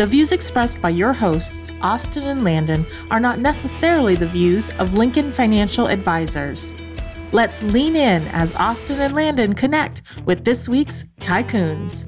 The views expressed by your hosts, Austin and Landon, are not necessarily the views of Lincoln Financial Advisors. Let's lean in as Austin and Landon connect with this week's Tycoons.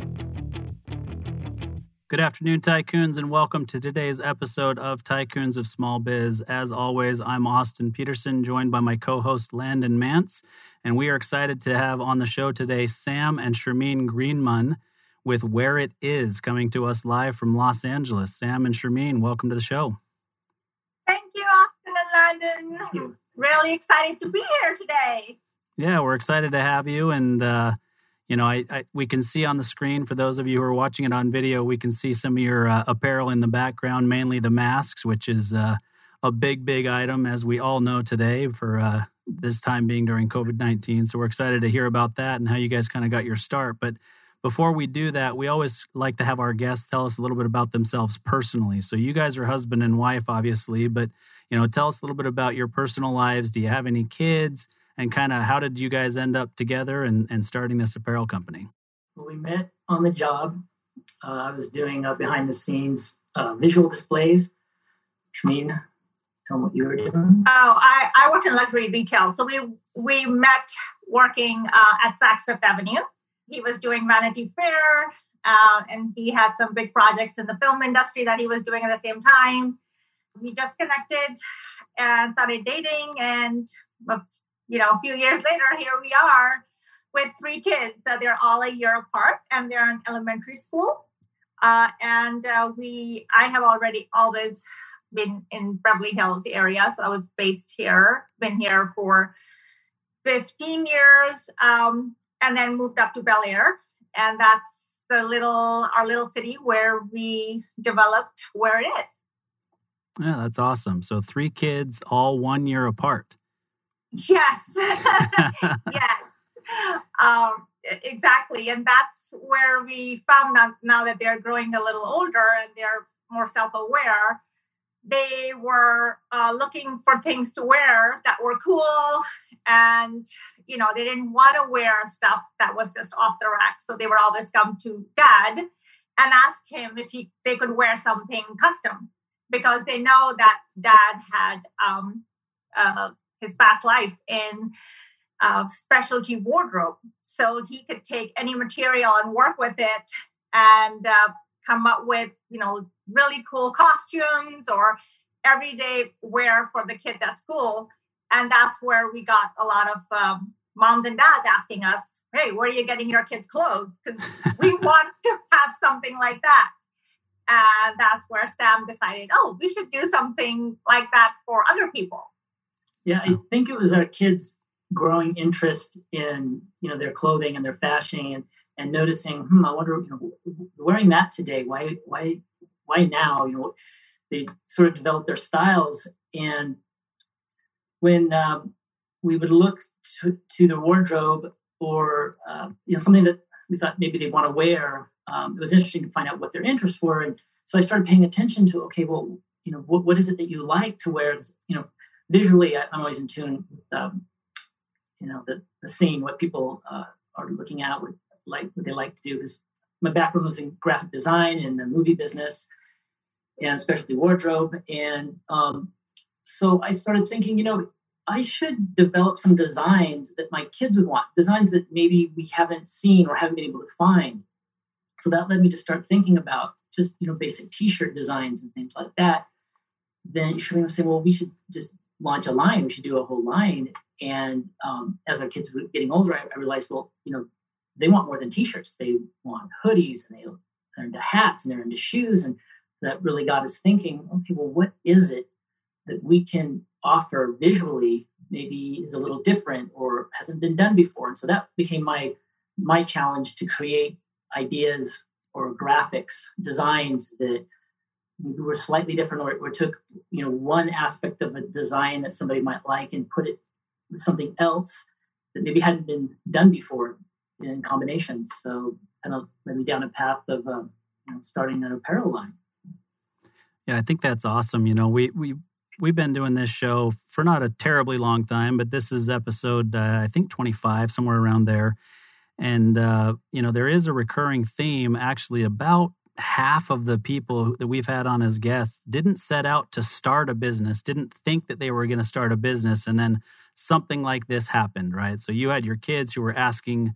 Good afternoon, Tycoons, and welcome to today's episode of Tycoons of Small Biz. As always, I'm Austin Peterson, joined by my co host Landon Mance, and we are excited to have on the show today Sam and Shermeen Greenman with Where It Is, coming to us live from Los Angeles. Sam and Shermeen, welcome to the show. Thank you, Austin and Landon. Really excited to be here today. Yeah, we're excited to have you. And, uh, you know, I, I, we can see on the screen for those of you who are watching it on video, we can see some of your uh, apparel in the background, mainly the masks, which is uh, a big, big item, as we all know today for uh, this time being during COVID 19. So we're excited to hear about that and how you guys kind of got your start. But before we do that, we always like to have our guests tell us a little bit about themselves personally. So you guys are husband and wife, obviously, but you know, tell us a little bit about your personal lives. Do you have any kids? And kind of how did you guys end up together and, and starting this apparel company? Well, we met on the job. Uh, I was doing uh, behind the scenes uh, visual displays. Shermeen, tell me what you were doing. Oh, I, I worked in luxury retail. So we we met working uh, at Saks Fifth Avenue he was doing Vanity Fair, uh, and he had some big projects in the film industry that he was doing at the same time. We just connected and started dating, and you know, a few years later, here we are with three kids. So they're all a year apart, and they're in elementary school. Uh, and uh, we, I have already always been in Beverly Hills area, so I was based here. Been here for 15 years. Um, and then moved up to Bel Air. And that's the little our little city where we developed where it is. Yeah, that's awesome. So three kids, all one year apart. Yes, yes, um, exactly. And that's where we found out now that they're growing a little older and they're more self-aware. They were uh, looking for things to wear that were cool and you know, they didn't want to wear stuff that was just off the rack. So they would always come to dad and ask him if he they could wear something custom because they know that dad had um, uh, his past life in uh, specialty wardrobe. So he could take any material and work with it and uh, come up with, you know, really cool costumes or everyday wear for the kids at school and that's where we got a lot of um, moms and dads asking us, "Hey, where are you getting your kids' clothes?" Because we want to have something like that. And that's where Sam decided, "Oh, we should do something like that for other people." Yeah, I think it was our kids' growing interest in you know their clothing and their fashion, and, and noticing, hmm, I wonder, you know, wearing that today. Why, why, why now? You know, they sort of developed their styles and when um, we would look to, to the wardrobe or uh, you know something that we thought maybe they'd want to wear, um, it was interesting to find out what their interests were. And so I started paying attention to okay, well, you know, what, what is it that you like to wear? You know, visually, I'm always in tune with um, you know the, the scene, what people uh, are looking at, what like what they like to do. Because my background was in graphic design and the movie business and specialty wardrobe, and um, so I started thinking, you know, I should develop some designs that my kids would want, designs that maybe we haven't seen or haven't been able to find. So that led me to start thinking about just, you know, basic t-shirt designs and things like that. Then you should say, well, we should just launch a line. We should do a whole line. And um, as our kids were getting older, I, I realized, well, you know, they want more than t-shirts. They want hoodies and they, they're into hats and they're into shoes. And that really got us thinking, okay, well, what is it that we can offer visually maybe is a little different or hasn't been done before and so that became my my challenge to create ideas or graphics designs that were slightly different or, or took you know one aspect of a design that somebody might like and put it with something else that maybe hadn't been done before in combination. So kind of led me down a path of um, you know, starting an apparel line. Yeah, I think that's awesome. You know, we we we've been doing this show for not a terribly long time, but this is episode uh, I think 25 somewhere around there. And uh, you know, there is a recurring theme actually about half of the people that we've had on as guests didn't set out to start a business, didn't think that they were going to start a business and then something like this happened, right? So you had your kids who were asking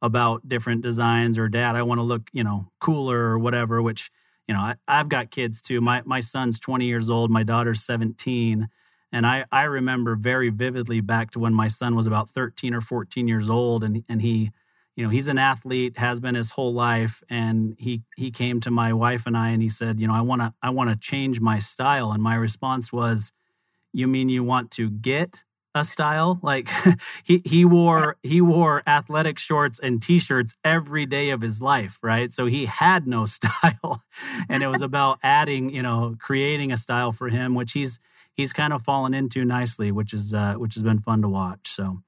about different designs or dad, I want to look, you know, cooler or whatever, which, you know, I, I've got kids too. My my son's 20 years old, my daughter's 17. And I, I remember very vividly back to when my son was about 13 or 14 years old and, and he, you know, he's an athlete, has been his whole life. And he he came to my wife and I and he said, you know, I wanna I wanna change my style. And my response was, You mean you want to get a style. Like he he wore he wore athletic shorts and t-shirts every day of his life, right? So he had no style. and it was about adding, you know, creating a style for him, which he's he's kind of fallen into nicely, which is uh, which has been fun to watch. So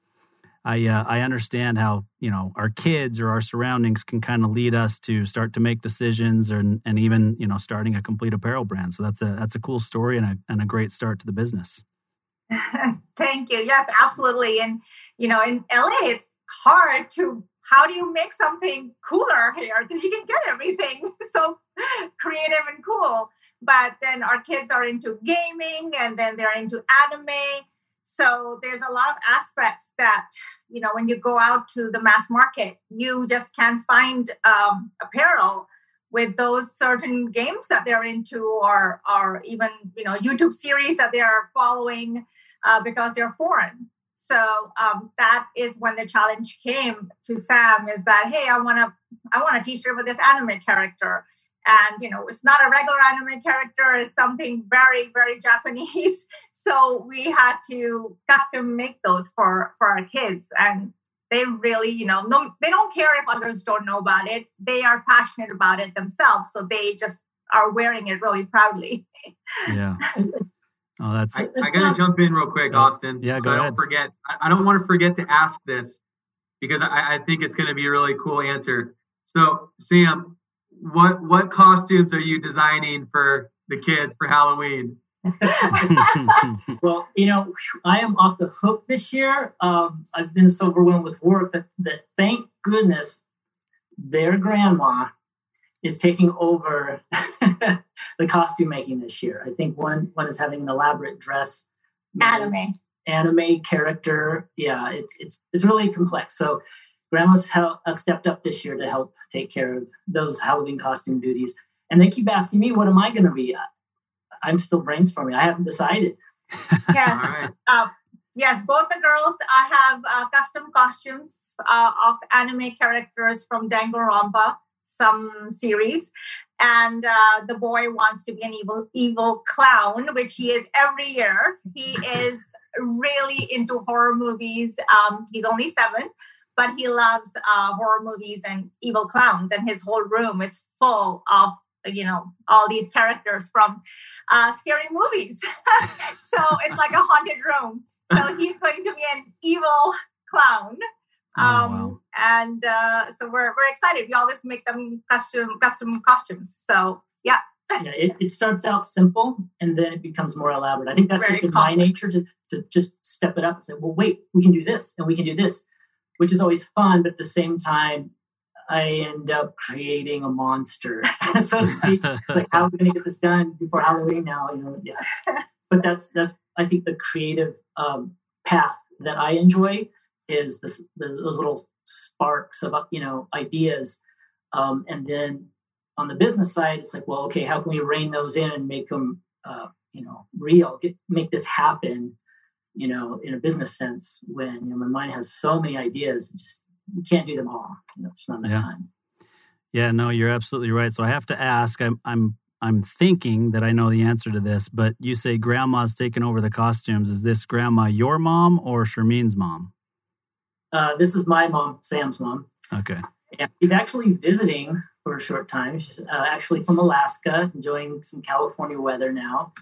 I uh, I understand how you know our kids or our surroundings can kind of lead us to start to make decisions and and even you know starting a complete apparel brand. So that's a that's a cool story and a and a great start to the business. Thank you. Yes, absolutely. And you know, in LA, it's hard to. How do you make something cooler here? Because you can get everything so creative and cool. But then our kids are into gaming, and then they're into anime. So there's a lot of aspects that you know when you go out to the mass market, you just can't find um, apparel with those certain games that they're into or or even you know youtube series that they're following uh, because they're foreign. So um, that is when the challenge came to Sam is that hey, I want to I want a T-shirt with this anime character, and you know it's not a regular anime character; it's something very very Japanese. So we had to custom make those for for our kids, and they really you know no they don't care if others don't know about it. They are passionate about it themselves, so they just are wearing it really proudly. Yeah. Oh, that's. I, I got to jump in real quick, Austin. Yeah, so go I ahead. don't forget. I, I don't want to forget to ask this because I, I think it's going to be a really cool answer. So, Sam, what what costumes are you designing for the kids for Halloween? well, you know, I am off the hook this year. Um, I've been so overwhelmed with work that, that thank goodness their grandma is taking over the costume making this year. I think one one is having an elaborate dress, anime, anime character. Yeah, it's it's it's really complex. So grandma's help, uh, stepped up this year to help take care of those Halloween costume duties. And they keep asking me, "What am I going to be?" I'm still brainstorming. I haven't decided. Yes. right. uh, yes, both the girls I have uh, custom costumes uh, of anime characters from Dango Danganronpa some series. And uh, the boy wants to be an evil evil clown which he is every year. He is really into horror movies. Um, he's only seven but he loves uh, horror movies and evil clowns. And his whole room is full of you know all these characters from uh, scary movies. So it's like a haunted room. So he's going to be an evil clown. Oh, um, wow. And uh, so we're, we're excited. We always make them custom custom costumes. So yeah, yeah, it, it starts out simple and then it becomes more elaborate. I think that's Very just in my nature to, to just step it up and say, well, wait, we can do this and we can do this, which is always fun. But at the same time, I end up creating a monster, so to speak. It's like, how are we going to get this done before Halloween now? You know, yeah. But that's that's I think the creative um, path that I enjoy is this, those little sparks of you know ideas, um, and then on the business side, it's like, well, okay, how can we rein those in and make them, uh, you know, real? Get, make this happen, you know, in a business sense. When you know my mind has so many ideas, just you can't do them all. You know, it's not enough Yeah. time. Yeah, no, you're absolutely right. So I have to ask. I'm I'm I'm thinking that I know the answer to this, but you say grandma's taking over the costumes. Is this grandma your mom or Shermeen's mom? Uh, this is my mom, Sam's mom. Okay. Yeah, he's actually visiting for a short time. She's uh, actually from Alaska, enjoying some California weather now.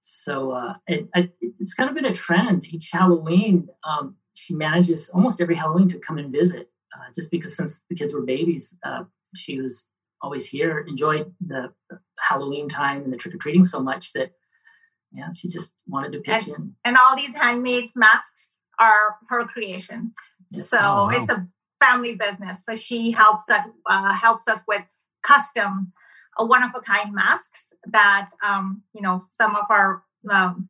So uh, it, it, it's kind of been a trend. Each Halloween, um, she manages almost every Halloween to come and visit. Uh, just because since the kids were babies, uh, she was always here. Enjoyed the, the Halloween time and the trick or treating so much that yeah, she just wanted to pitch and, in. And all these handmade masks are her creation. So oh, wow. it's a family business. So she helps us uh, helps us with custom, uh, one of a kind masks that um, you know some of our um,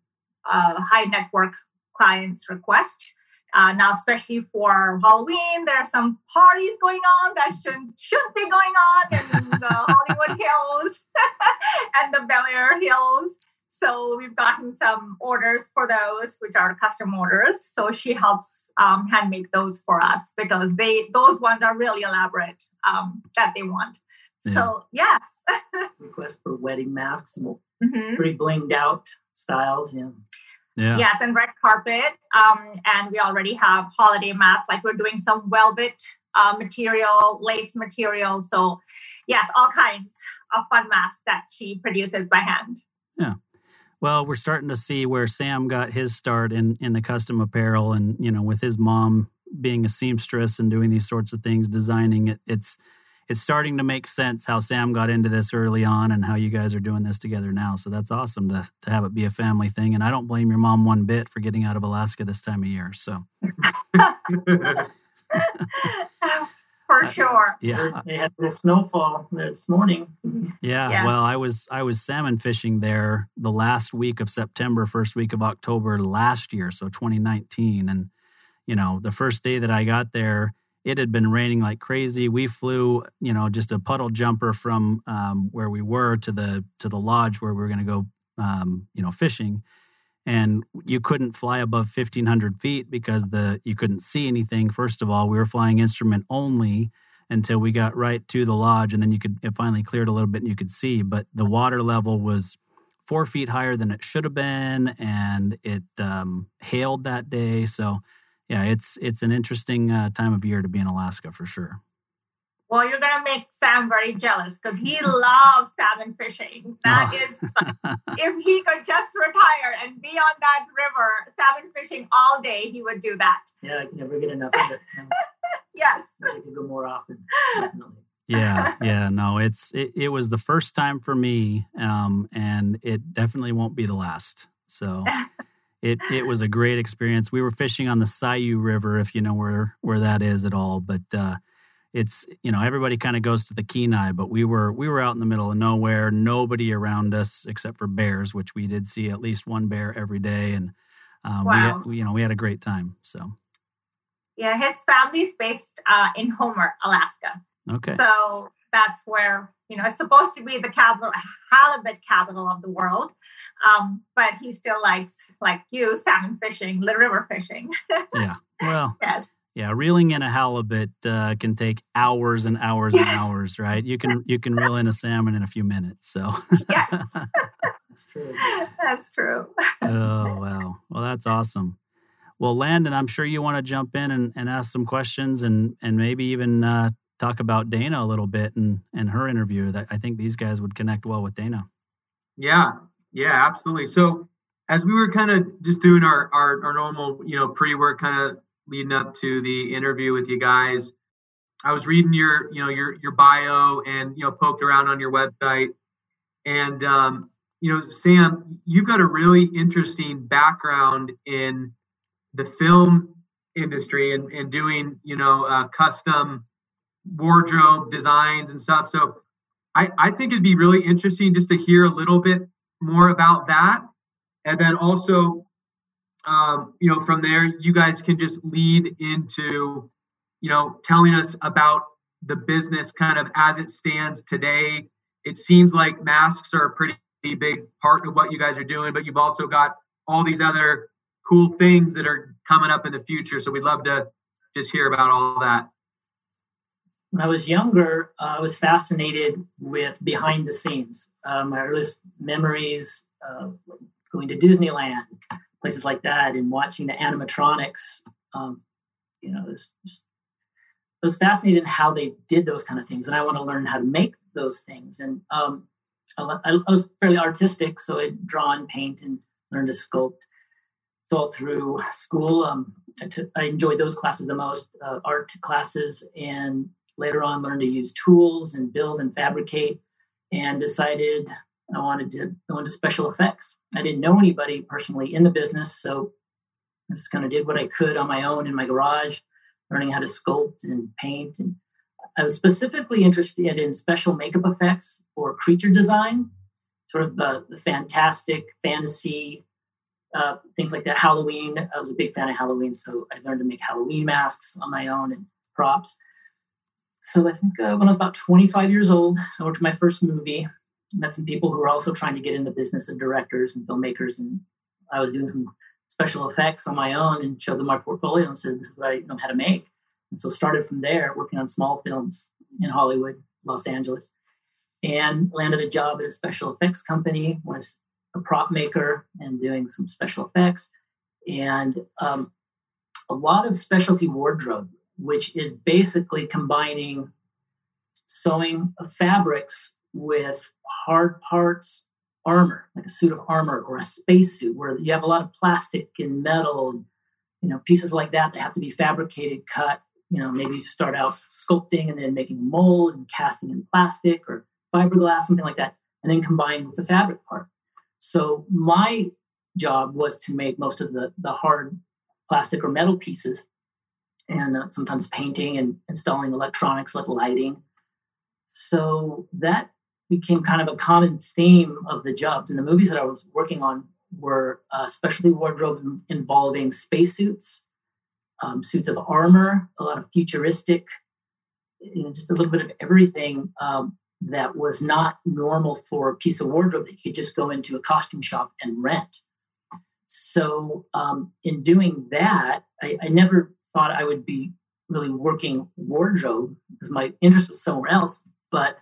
uh, high network clients request. Uh, now, especially for Halloween, there are some parties going on that shouldn't, shouldn't be going on in the Hollywood Hills and the Bel Air Hills. So we've gotten some orders for those, which are custom orders. So she helps um, hand make those for us because they those ones are really elaborate um, that they want. Yeah. So yes, request for wedding masks, mm-hmm. pretty blinged out styles. Yeah. Yeah. Yes, and red carpet. Um, and we already have holiday masks. Like we're doing some velvet uh, material, lace material. So, yes, all kinds of fun masks that she produces by hand. Yeah. Well, we're starting to see where Sam got his start in in the custom apparel, and you know, with his mom being a seamstress and doing these sorts of things, designing it, it's it's starting to make sense how Sam got into this early on and how you guys are doing this together now. So that's awesome to to have it be a family thing. And I don't blame your mom one bit for getting out of Alaska this time of year. So for uh, sure. Yeah, they had the snowfall this morning. Yeah, yes. well, I was I was salmon fishing there the last week of September, first week of October last year, so 2019, and you know the first day that I got there, it had been raining like crazy. We flew, you know, just a puddle jumper from um, where we were to the to the lodge where we were going to go, um, you know, fishing and you couldn't fly above 1500 feet because the you couldn't see anything. First of all we were flying instrument only until we got right to the lodge and then you could it finally cleared a little bit and you could see but the water level was four feet higher than it should have been and it um, hailed that day. So yeah it's it's an interesting uh, time of year to be in alaska for sure well, you're gonna make Sam very jealous because he loves salmon fishing. That oh. is, if he could just retire and be on that river salmon fishing all day, he would do that. Yeah, I can never get enough of it. yes, I could go more often. Definitely. yeah, yeah, no, it's it, it was the first time for me, um, and it definitely won't be the last. So. It, it was a great experience. We were fishing on the Sayou River, if you know where where that is at all. But uh, it's you know everybody kind of goes to the Kenai, but we were we were out in the middle of nowhere, nobody around us except for bears, which we did see at least one bear every day, and um, wow. we, had, you know we had a great time. So yeah, his family's based uh, in Homer, Alaska. Okay, so that's where you know it's supposed to be the capital halibut capital of the world, um, but he still likes like you salmon fishing, the river fishing. yeah, well, yes yeah, reeling in a halibut uh, can take hours and hours yes. and hours, right? You can you can reel in a salmon in a few minutes. So yes, that's true. That's true. oh wow, well that's awesome. Well, Landon, I'm sure you want to jump in and, and ask some questions and and maybe even uh, talk about Dana a little bit and and her interview. That I think these guys would connect well with Dana. Yeah, yeah, absolutely. So as we were kind of just doing our our, our normal you know pre work kind of leading up to the interview with you guys. I was reading your, you know, your your bio and you know poked around on your website, and um, you know, Sam, you've got a really interesting background in the film industry and, and doing, you know, uh, custom wardrobe designs and stuff. So I, I think it'd be really interesting just to hear a little bit more about that. And then also um, you know, from there, you guys can just lead into, you know, telling us about the business kind of as it stands today. It seems like masks are a pretty big part of what you guys are doing, but you've also got all these other cool things that are coming up in the future. So we'd love to just hear about all that. When I was younger, uh, I was fascinated with behind the scenes. Uh, my earliest memories of going to Disneyland, places like that and watching the animatronics. Um, you know, it's just was fascinated in how they did those kind of things, and I want to learn how to make those things. And um, I, I, was fairly artistic, so I draw and paint and learned to sculpt. So all through school, um, I, took, I enjoyed those classes the most, uh, art classes, and later on learned to use tools and build and fabricate, and decided I wanted to go into special effects. I didn't know anybody personally in the business, so I just kind of did what I could on my own in my garage, learning how to sculpt and paint. And I was specifically interested in special makeup effects or creature design, sort of the, the fantastic fantasy uh, things like that. Halloween, I was a big fan of Halloween, so I learned to make Halloween masks on my own and props. So I think uh, when I was about 25 years old, I worked my first movie. Met some people who were also trying to get in the business of directors and filmmakers, and I was doing some special effects on my own and showed them my portfolio and said, "This is what I know how to make." And so started from there, working on small films in Hollywood, Los Angeles, and landed a job at a special effects company. Was a prop maker and doing some special effects, and um, a lot of specialty wardrobe, which is basically combining sewing fabrics with hard parts armor, like a suit of armor or a spacesuit, where you have a lot of plastic and metal, you know, pieces like that that have to be fabricated, cut. You know, maybe start out sculpting and then making a mold and casting in plastic or fiberglass, something like that, and then combined with the fabric part. So my job was to make most of the the hard plastic or metal pieces, and uh, sometimes painting and installing electronics like lighting. So that became kind of a common theme of the jobs. And the movies that I was working on were uh, specialty wardrobe involving spacesuits, um, suits of armor, a lot of futuristic, you know, just a little bit of everything um, that was not normal for a piece of wardrobe that you could just go into a costume shop and rent. So, um, in doing that, I, I never thought I would be really working wardrobe because my interest was somewhere else. But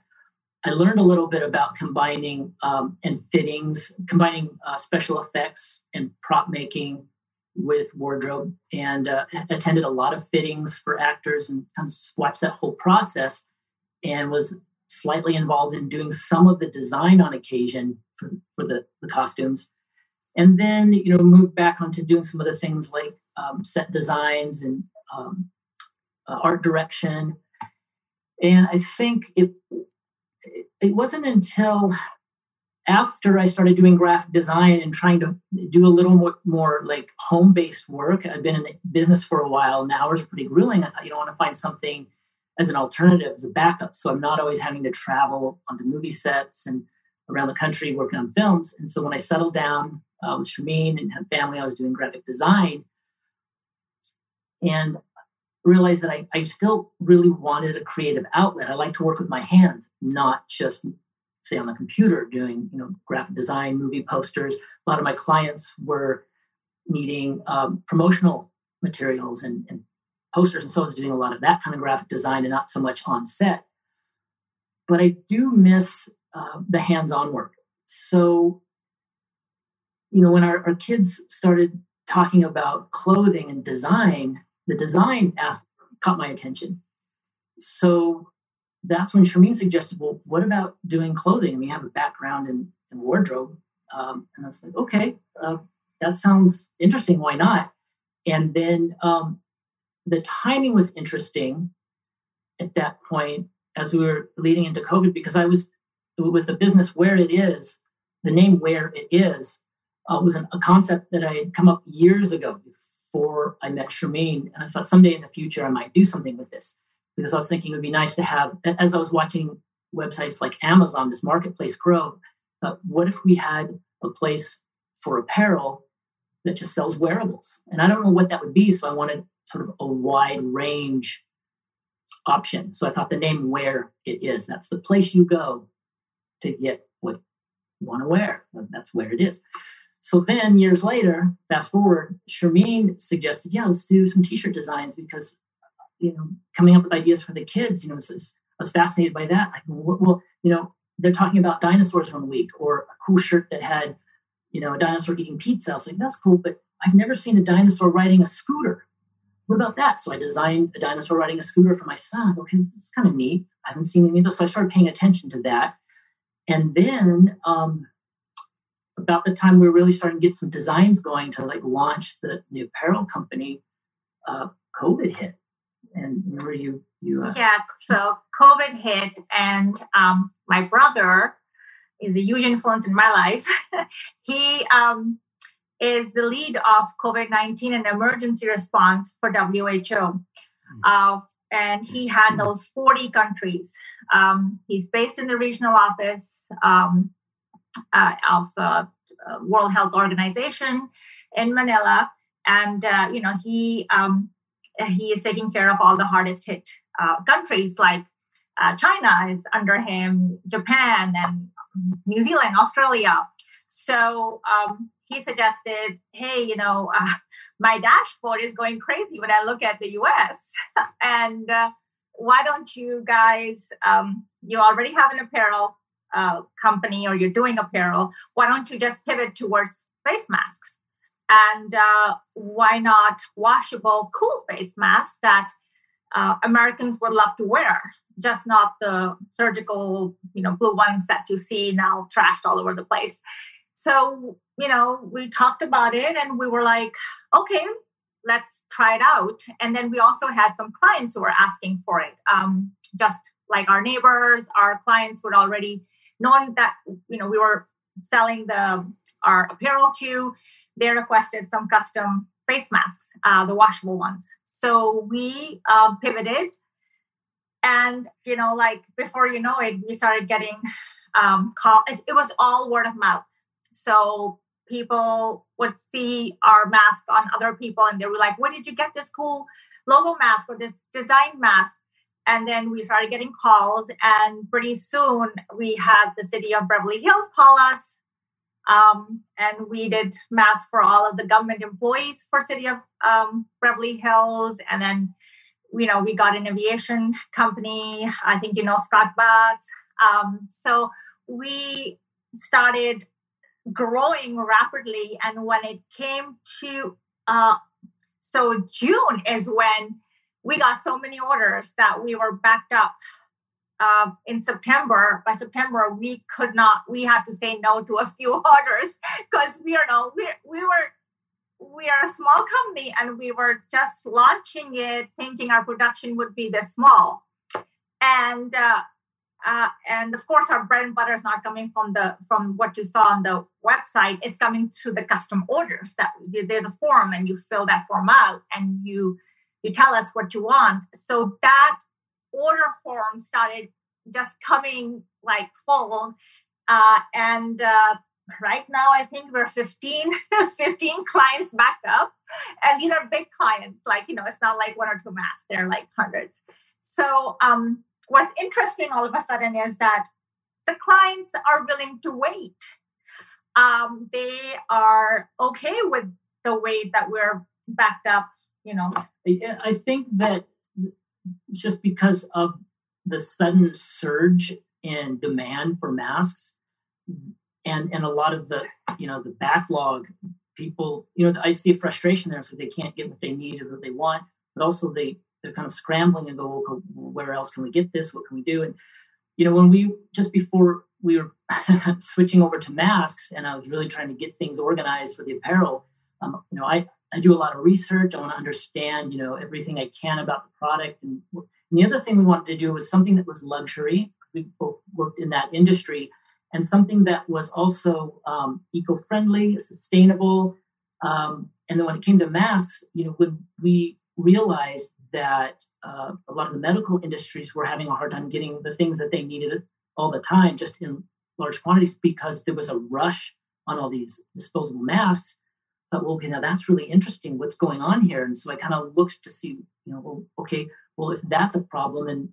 I learned a little bit about combining um, and fittings, combining uh, special effects and prop making with wardrobe, and uh, attended a lot of fittings for actors and kind of watched that whole process, and was slightly involved in doing some of the design on occasion for, for the, the costumes, and then you know moved back onto doing some of the things like um, set designs and um, uh, art direction. And I think it it wasn't until after I started doing graphic design and trying to do a little more, more like home based work, I've been in the business for a while and hours are pretty grueling. I thought, you know, I want to find something as an alternative, as a backup. So I'm not always having to travel onto movie sets and around the country working on films. And so when I settled down uh, with Shermeen and had family, I was doing graphic design. And realized that I, I still really wanted a creative outlet. I like to work with my hands, not just say on the computer doing you know graphic design, movie posters. A lot of my clients were needing um, promotional materials and, and, posters, and so I was doing a lot of that kind of graphic design and not so much on set. But I do miss uh, the hands-on work. So, you know, when our, our kids started talking about clothing and design, the design aspect caught my attention. So that's when Shermeen suggested, well, what about doing clothing? And we have a background in, in wardrobe. Um, and I was like, okay, uh, that sounds interesting. Why not? And then um, the timing was interesting at that point as we were leading into COVID because I was with the business where it is, the name where it is uh, was an, a concept that I had come up years ago before I met Shermeen. And I thought someday in the future I might do something with this because I was thinking it would be nice to have, as I was watching websites like Amazon, this marketplace grow, uh, what if we had a place for apparel that just sells wearables? And I don't know what that would be. So I wanted sort of a wide range option. So I thought the name Where It Is, that's the place you go to get what you want to wear. That's where it is. So then years later, fast forward, Shermeen suggested, yeah, let's do some t-shirt designs because, you know, coming up with ideas for the kids, you know, I was fascinated by that. Like, well, you know, they're talking about dinosaurs one week or a cool shirt that had, you know, a dinosaur eating pizza. I was like, that's cool, but I've never seen a dinosaur riding a scooter. what about that? So I designed a dinosaur riding a scooter for my son. Okay, this is kind of neat. I haven't seen any of those. So I started paying attention to that. And then um, about the time we were really starting to get some designs going to like launch the, new apparel company, uh, COVID hit. And remember you, you. Uh, yeah, so COVID hit, and um, my brother is a huge influence in my life. he um, is the lead of COVID 19 and emergency response for WHO. Uh, and he handles 40 countries. Um, he's based in the regional office um, uh, of uh, World Health Organization in Manila, and uh, you know he um, he is taking care of all the hardest hit uh, countries like uh, China is under him, Japan, and New Zealand, Australia. So um, he suggested, hey, you know, uh, my dashboard is going crazy when I look at the US. and uh, why don't you guys, um, you already have an apparel uh, company or you're doing apparel, why don't you just pivot towards face masks? And uh, why not washable, cool face masks that uh, Americans would love to wear? just not the surgical, you know, blue ones that you see now trashed all over the place. So, you know, we talked about it and we were like, okay, let's try it out. And then we also had some clients who were asking for it. Um, just like our neighbors, our clients would already knowing that, you know, we were selling the our apparel to, they requested some custom face masks, uh, the washable ones. So we uh, pivoted. And you know like before you know it we started getting um call it was all word of mouth. So people would see our mask on other people and they were like where did you get this cool logo mask or this design mask and then we started getting calls and pretty soon we had the city of beverly hills call us um, and we did masks for all of the government employees for city of um, beverly hills and then you know, we got an aviation company. I think you know Scott Bass. Um, so we started growing rapidly, and when it came to uh, so June is when we got so many orders that we were backed up. Uh, in September, by September, we could not. We had to say no to a few orders because we are no. We we were we are a small company and we were just launching it thinking our production would be this small and uh, uh, and of course our bread and butter is not coming from the from what you saw on the website it's coming through the custom orders that there's a form and you fill that form out and you you tell us what you want. So that order form started just coming like full uh, and uh, right now i think we're 15 15 clients back up. And these are big clients like you know it's not like one or two masks they're like hundreds. So um, what's interesting all of a sudden is that the clients are willing to wait. Um, they are okay with the way that we're backed up you know i think that just because of the sudden surge in demand for masks and and a lot of the you know the backlog people you know i see frustration there so they can't get what they need or what they want but also they they're kind of scrambling and go well, where else can we get this? What can we do? And you know when we just before we were switching over to masks and i was really trying to get things organized for the apparel um, you know i i do a lot of research i want to understand you know everything i can about the product and, and the other thing we wanted to do was something that was luxury we both worked in that industry and something that was also um, eco-friendly, sustainable. Um, and then when it came to masks, you know, when we realized that uh, a lot of the medical industries were having a hard time getting the things that they needed all the time, just in large quantities, because there was a rush on all these disposable masks. Well, okay, now that's really interesting. What's going on here? And so I kind of looked to see, you know, well, okay, well, if that's a problem, and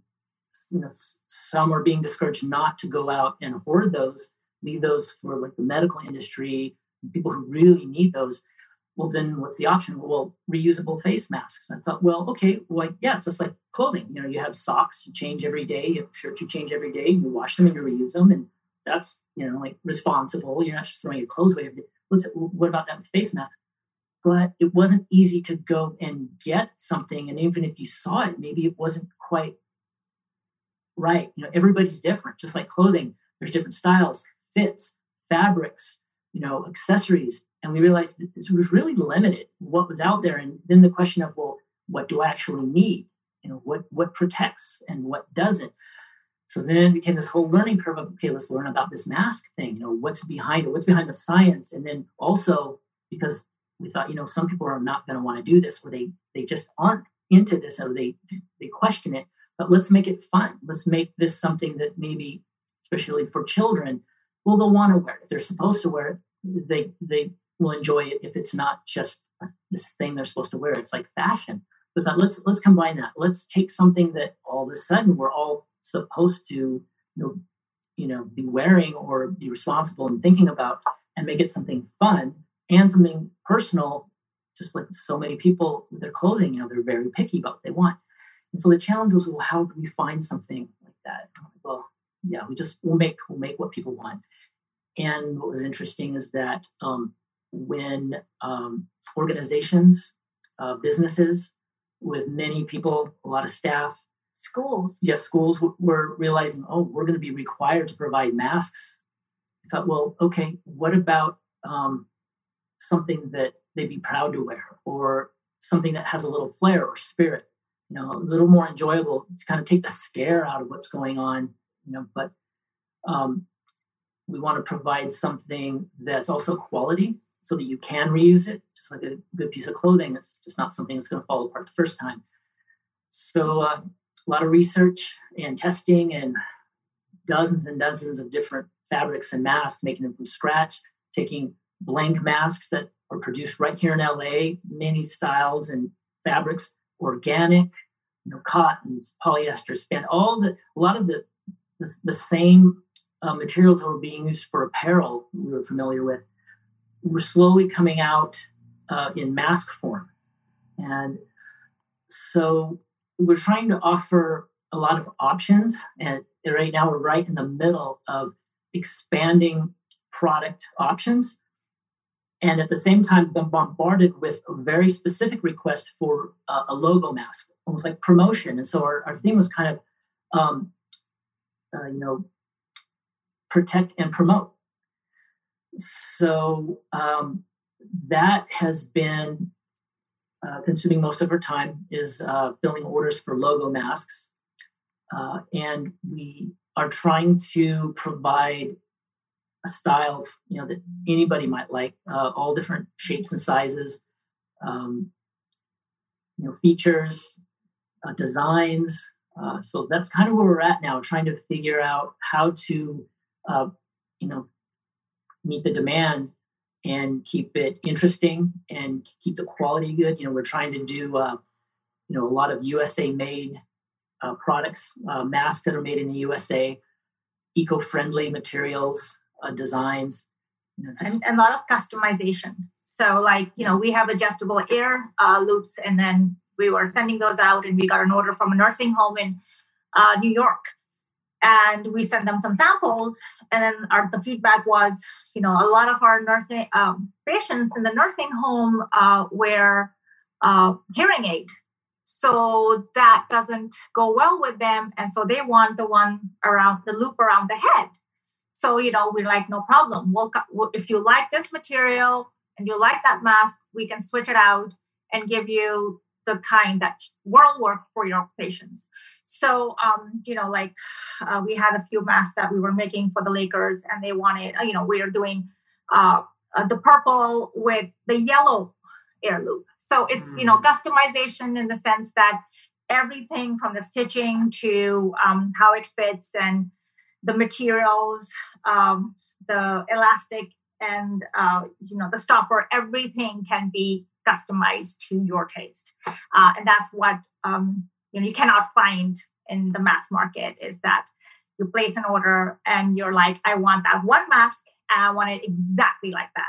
you know, some are being discouraged not to go out and hoard those, leave those for like the medical industry, people who really need those. Well, then what's the option? Well, reusable face masks. And I thought, well, okay, well, yeah, it's just like clothing. You know, you have socks you change every day, you have shirts you change every day, you wash them and you reuse them, and that's you know like responsible. You're not just throwing your clothes away. Every day. What's what about that face mask? but it wasn't easy to go and get something. And even if you saw it, maybe it wasn't quite right. You know, everybody's different, just like clothing. There's different styles, fits, fabrics, you know, accessories. And we realized that this was really limited what was out there. And then the question of, well, what do I actually need? You know, what what protects and what doesn't? So then it became this whole learning curve of okay, let's learn about this mask thing. You know, what's behind it? What's behind the science? And then also because we thought, you know, some people are not going to want to do this, or they they just aren't into this, or they they question it. But let's make it fun. Let's make this something that maybe, especially for children, well, they'll want to wear it. If they're supposed to wear it, they they will enjoy it. If it's not just this thing they're supposed to wear, it's like fashion. But that, let's let's combine that. Let's take something that all of a sudden we're all supposed to, you know, you know, be wearing or be responsible and thinking about, and make it something fun and something personal. Just like so many people with their clothing, you know, they're very picky about what they want. And so the challenge was, well, how do we find something like that? Well, yeah, we just we'll make we'll make what people want. And what was interesting is that um, when um, organizations, uh, businesses with many people, a lot of staff, schools, yes, schools w- were realizing, oh, we're going to be required to provide masks. I thought, well, okay, what about um, something that they'd be proud to wear, or something that has a little flair or spirit? You know, a little more enjoyable to kind of take the scare out of what's going on. You know, but um, we want to provide something that's also quality so that you can reuse it, just like a good piece of clothing. It's just not something that's going to fall apart the first time. So, uh, a lot of research and testing, and dozens and dozens of different fabrics and masks, making them from scratch, taking blank masks that are produced right here in LA, many styles and fabrics, organic, you know, cottons, polyester, span, all the a lot of the the, the same uh, materials that were being used for apparel we were familiar with were slowly coming out uh, in mask form. And so we're trying to offer a lot of options. And right now we're right in the middle of expanding product options. And at the same time, been bombarded with a very specific request for a logo mask, almost like promotion. And so our, our theme was kind of, um, uh, you know, protect and promote. So um, that has been uh, consuming most of her time is uh, filling orders for logo masks, uh, and we are trying to provide a style you know that anybody might like, uh, all different shapes and sizes, um, you know, features, uh, designs. So that's kind of where we're at now, trying to figure out how to you know, meet the demand and keep it interesting and keep the quality good. You know, we're trying to do, uh, you know, a lot of USA made uh, products, uh, masks that are made in the USA, eco-friendly materials, uh, designs. You know, and, and, a lot of customization. So, like, you know, we have adjustable air uh, loops, and then we were sending those out, and we got an order from a nursing home in uh, New York and we sent them some samples. And then our, the feedback was you know a lot of our nursing um, patients in the nursing home uh, wear uh, hearing aid. So that doesn't go well with them. And so they want the one around the loop around the head. So you know we're like no problem. We'll, if you like this material and you like that mask we can switch it out and give you the kind that will work for your patients. So, um, you know, like uh, we had a few masks that we were making for the Lakers, and they wanted, you know, we are doing uh, uh, the purple with the yellow air loop. So it's, you know, mm. customization in the sense that everything from the stitching to um, how it fits and the materials, um, the elastic, and uh, you know the stopper, everything can be customized to your taste. Uh, and that's what um, you know you cannot find in the mass market is that you place an order and you're like, I want that one mask and I want it exactly like that.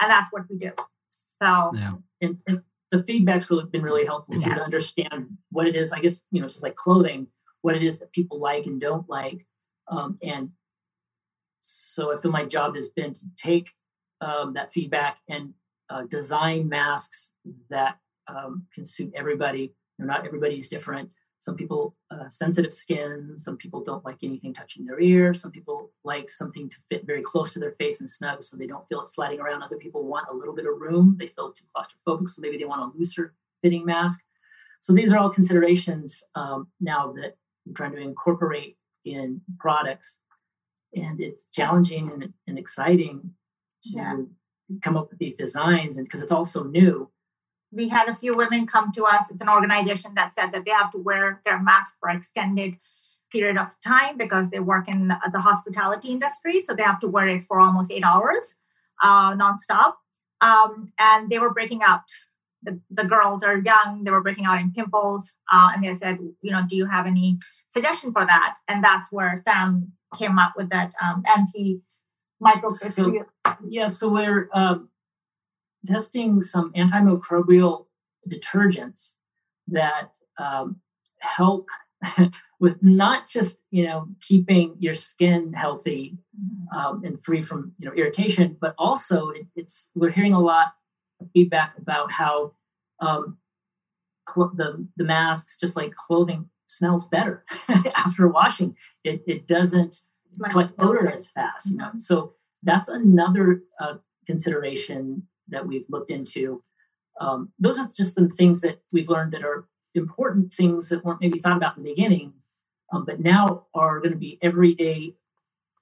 And that's what we do. So yeah. and, and the feedback's really been really helpful yes. to understand what it is. I guess, you know, it's like clothing, what it is that people like and don't like. Um, and so I feel my job has been to take um, that feedback and uh, design masks that um, can suit everybody. Not everybody's different. Some people uh, sensitive skin. Some people don't like anything touching their ear. Some people like something to fit very close to their face and snug, so they don't feel it sliding around. Other people want a little bit of room. They feel too claustrophobic, so maybe they want a looser fitting mask. So these are all considerations um, now that I'm trying to incorporate in products, and it's challenging and, and exciting to yeah. Come up with these designs, and because it's also new we had a few women come to us. It's an organization that said that they have to wear their mask for extended period of time because they work in the hospitality industry. So they have to wear it for almost eight hours uh, nonstop. Um, and they were breaking out. The, the girls are young, they were breaking out in pimples. Uh, and they said, you know, do you have any suggestion for that? And that's where Sam came up with that um, anti microbial. So, yeah, so we're um, testing some antimicrobial detergents that um, help with not just you know keeping your skin healthy um, and free from you know irritation, but also it, it's we're hearing a lot of feedback about how um, cl- the the masks, just like clothing, smells better after washing. It it doesn't collect odor as fast, you know. So that's another uh, consideration that we've looked into. Um, those are just the things that we've learned that are important things that weren't maybe thought about in the beginning, um, but now are going to be everyday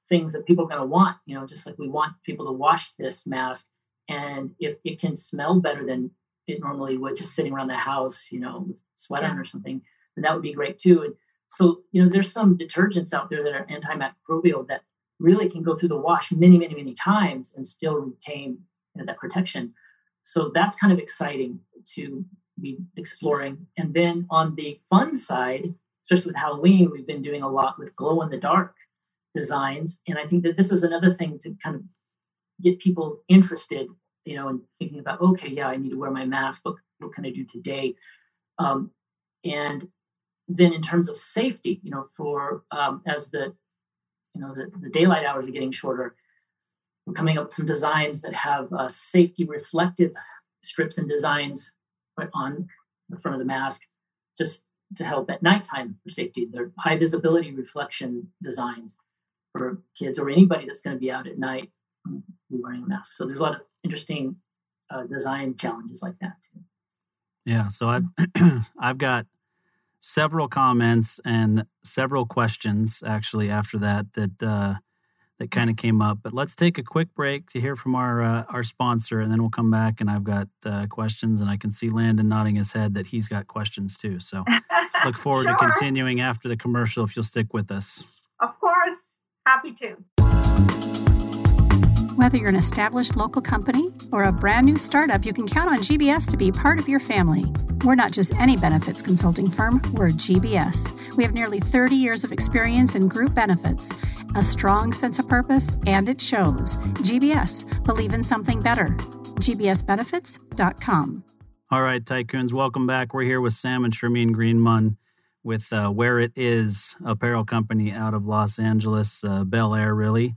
things that people are going to want. You know, just like we want people to wash this mask, and if it can smell better than it normally would, just sitting around the house, you know, with sweat on or something, then that would be great too. And so, you know, there's some detergents out there that are antimicrobial that really can go through the wash many, many, many times and still retain you know, that protection. So that's kind of exciting to be exploring. And then on the fun side, especially with Halloween, we've been doing a lot with glow in the dark designs. And I think that this is another thing to kind of get people interested, you know, and thinking about, okay, yeah, I need to wear my mask. What, what can I do today? Um, and then in terms of safety, you know, for um, as the, you know, the, the daylight hours are getting shorter, we're coming up with some designs that have uh, safety reflective strips and designs put on the front of the mask just to help at nighttime for safety. They're high visibility reflection designs for kids or anybody that's going to be out at night wearing a mask. So there's a lot of interesting uh, design challenges like that too. Yeah, so I've I've got several comments and several questions actually after that that uh, that kind of came up. But let's take a quick break to hear from our uh, our sponsor, and then we'll come back. And I've got uh, questions, and I can see Landon nodding his head that he's got questions too. So look forward sure. to continuing after the commercial if you'll stick with us. Of course, happy to. Whether you're an established local company or a brand new startup, you can count on GBS to be part of your family. We're not just any benefits consulting firm, we're GBS. We have nearly 30 years of experience in group benefits, a strong sense of purpose, and it shows. GBS, believe in something better. GBSbenefits.com. All right, tycoons, welcome back. We're here with Sam and Shermeen Greenmun with uh, Where It Is apparel company out of Los Angeles, uh, Bel Air, really.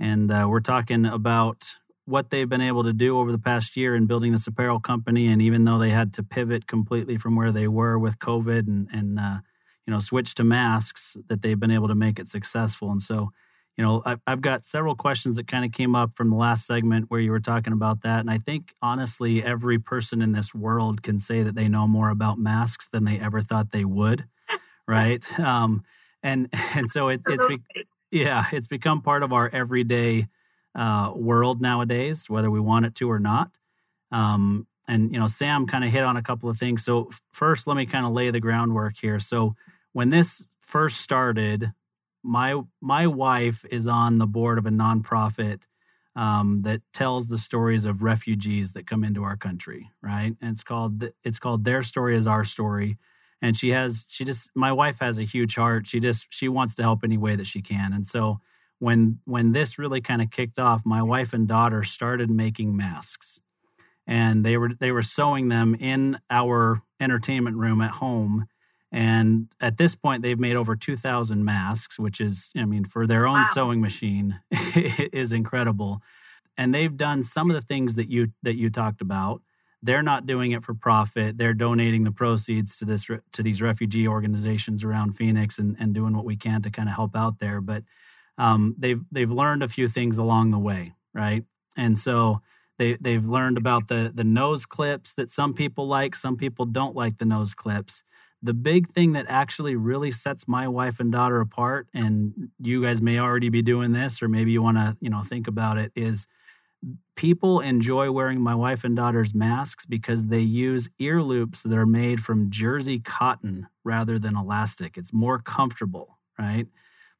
And uh, we're talking about what they've been able to do over the past year in building this apparel company. And even though they had to pivot completely from where they were with COVID and, and uh, you know, switch to masks, that they've been able to make it successful. And so, you know, I've, I've got several questions that kind of came up from the last segment where you were talking about that. And I think honestly, every person in this world can say that they know more about masks than they ever thought they would. Right. Um, and, and so it, it's, yeah, it's become part of our everyday uh, world nowadays, whether we want it to or not. Um, and you know, Sam kind of hit on a couple of things. So first, let me kind of lay the groundwork here. So when this first started, my my wife is on the board of a nonprofit um, that tells the stories of refugees that come into our country. Right, and it's called it's called Their Story Is Our Story. And she has she just my wife has a huge heart. She just she wants to help any way that she can. And so when when this really kind of kicked off, my wife and daughter started making masks, and they were they were sewing them in our entertainment room at home. And at this point, they've made over 2,000 masks, which is, I mean, for their own wow. sewing machine, is incredible. and they've done some of the things that you that you talked about. They're not doing it for profit. They're donating the proceeds to this to these refugee organizations around Phoenix and, and doing what we can to kind of help out there. But um, they've they've learned a few things along the way, right? And so they they've learned about the the nose clips that some people like, some people don't like the nose clips. The big thing that actually really sets my wife and daughter apart, and you guys may already be doing this, or maybe you want to you know think about it, is people enjoy wearing my wife and daughter's masks because they use ear loops that are made from jersey cotton rather than elastic. It's more comfortable, right?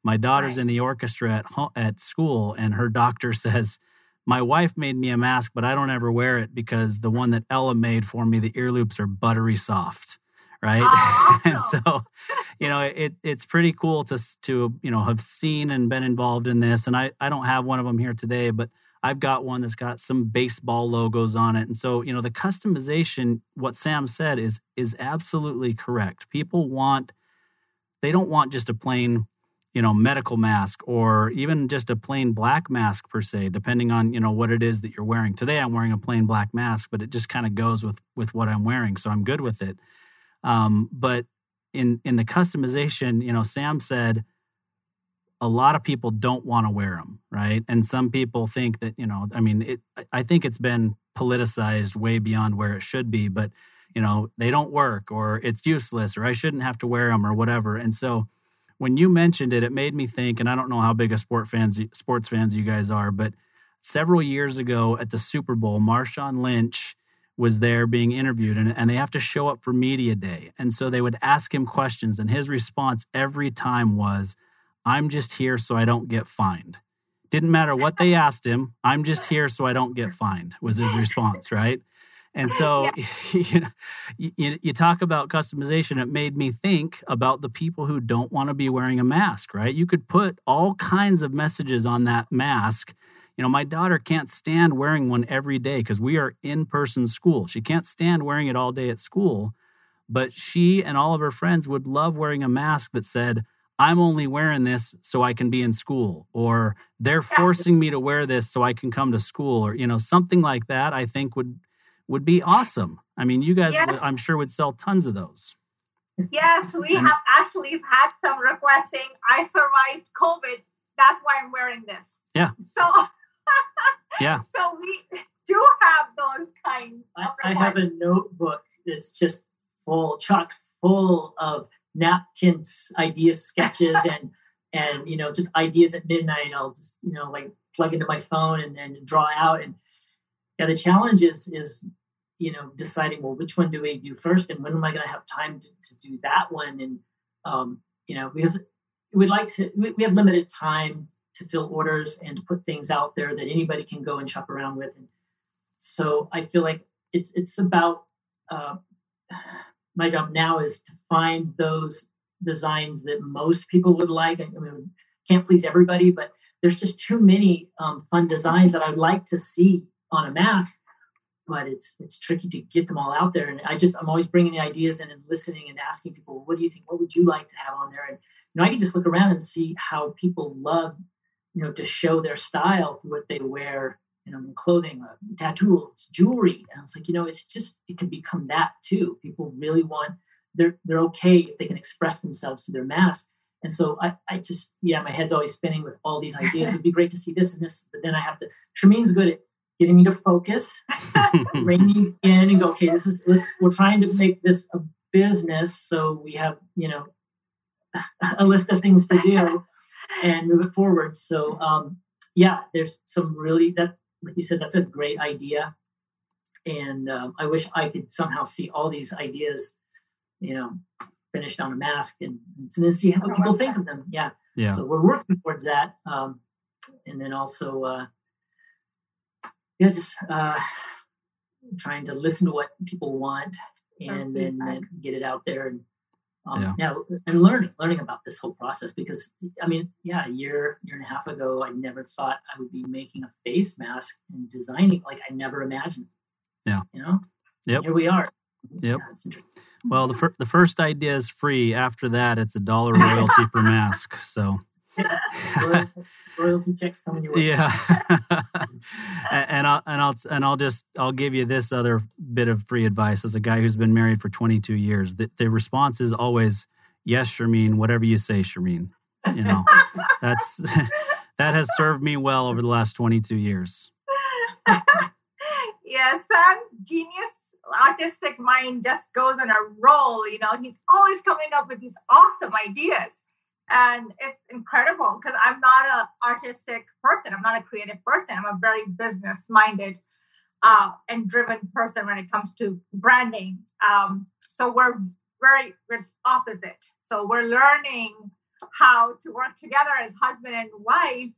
My daughter's right. in the orchestra at home, at school, and her doctor says, "My wife made me a mask, but I don't ever wear it because the one that Ella made for me, the ear loops are buttery soft." Right, oh, and so oh. you know it, it's pretty cool to to you know have seen and been involved in this. And I I don't have one of them here today, but I've got one that's got some baseball logos on it. And so, you know, the customization, what Sam said is is absolutely correct. People want they don't want just a plain you know medical mask or even just a plain black mask per se depending on you know what it is that you're wearing today i'm wearing a plain black mask but it just kind of goes with with what i'm wearing so i'm good with it um, but in in the customization you know sam said a lot of people don't want to wear them right and some people think that you know i mean it i think it's been politicized way beyond where it should be but you know they don't work or it's useless or i shouldn't have to wear them or whatever and so when you mentioned it, it made me think, and I don't know how big a sport fans sports fans you guys are, but several years ago at the Super Bowl, Marshawn Lynch was there being interviewed and, and they have to show up for media day. And so they would ask him questions, and his response every time was, I'm just here so I don't get fined. Didn't matter what they asked him, I'm just here so I don't get fined, was his response, right? And so, yeah. you, know, you, you, talk about customization. It made me think about the people who don't want to be wearing a mask, right? You could put all kinds of messages on that mask. You know, my daughter can't stand wearing one every day because we are in person school. She can't stand wearing it all day at school. But she and all of her friends would love wearing a mask that said, I'm only wearing this so I can be in school, or they're forcing me to wear this so I can come to school, or, you know, something like that, I think would would be awesome. I mean, you guys, yes. I'm sure, would sell tons of those. Yes, we and, have actually had some requests saying, I survived COVID. That's why I'm wearing this. Yeah. So, yeah. So we do have those kind I, I have a notebook that's just full, chock full of napkins, ideas, sketches, and and you know just ideas at midnight. I'll just you know like plug into my phone and then draw out. And yeah, the challenge is is you know deciding well which one do we do first and when am i going to have time to, to do that one and um, you know because we'd like to we have limited time to fill orders and to put things out there that anybody can go and shop around with and so i feel like it's it's about uh, my job now is to find those designs that most people would like i mean can't please everybody but there's just too many um, fun designs that i'd like to see on a mask but it's it's tricky to get them all out there. And I just I'm always bringing the ideas in and listening and asking people, what do you think? What would you like to have on there? And you know, I can just look around and see how people love, you know, to show their style through what they wear, you know, clothing, uh, tattoos, jewelry. And it's like, you know, it's just it can become that too. People really want they're they're okay if they can express themselves through their mask. And so I, I just, yeah, my head's always spinning with all these ideas. It'd be great to see this and this, but then I have to. Shermeen's good at getting me to focus, reining in and go, okay, this is let's, we're trying to make this a business, so we have you know a list of things to do and move it forward. So um, yeah, there's some really that like you said, that's a great idea, and um, I wish I could somehow see all these ideas, you know, finished on a mask and, and then see how people think of them. Yeah. Yeah. So we're working towards that. Um, and then also, uh, yeah, just uh, trying to listen to what people want and then, then get it out there and um, yeah. yeah. and learning learning about this whole process because I mean, yeah, a year year and a half ago, I never thought I would be making a face mask and designing like I never imagined. Yeah, you know. Yep. Here we are. Yep. Yeah, well, the fir- the first idea is free. After that, it's a dollar royalty per mask. So royalty, royalty checks coming your way. Yeah. and I'll and I'll and I'll just I'll give you this other bit of free advice as a guy who's been married for 22 years. The, the response is always yes, Shermeen, whatever you say, Shermeen. You know, that's that has served me well over the last 22 years. yes, Sam's genius artistic mind just goes on a roll. You know, he's always coming up with these awesome ideas. And it's incredible because I'm not an artistic person. I'm not a creative person. I'm a very business minded uh, and driven person when it comes to branding. Um, so we're very we're opposite. So we're learning how to work together as husband and wife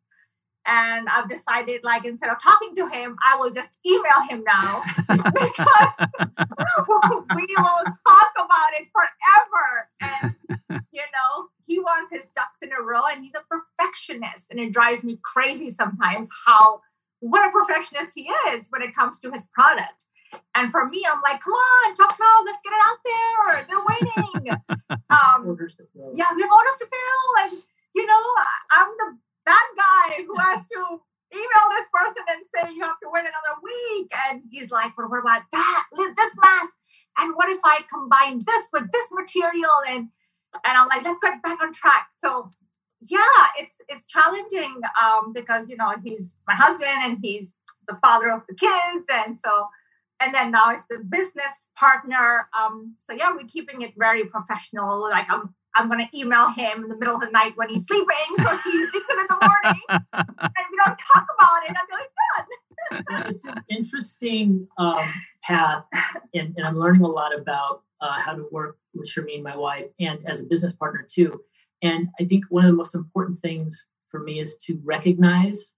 and I've decided, like, instead of talking to him, I will just email him now because we will talk about it forever. And, his ducks in a row and he's a perfectionist. And it drives me crazy sometimes how, what a perfectionist he is when it comes to his product. And for me, I'm like, come on, talk talk, let's get it out there. They're waiting. Um, yeah, we have orders to fill. And, you know, I'm the bad guy who has to email this person and say you have to wait another week. And he's like, well, what about that? This mask. And what if I combine this with this material? And and I'm like, let's get back on track. So yeah, it's it's challenging um, because you know he's my husband and he's the father of the kids, and so and then now it's the business partner. Um, so yeah, we're keeping it very professional. Like I'm I'm going to email him in the middle of the night when he's sleeping, so he sees it in the morning, and we don't talk about it until he's done. it's an interesting um, path, and, and, I'm learning a lot about uh, how to work with Shermeen, my wife, and as a business partner too. And I think one of the most important things for me is to recognize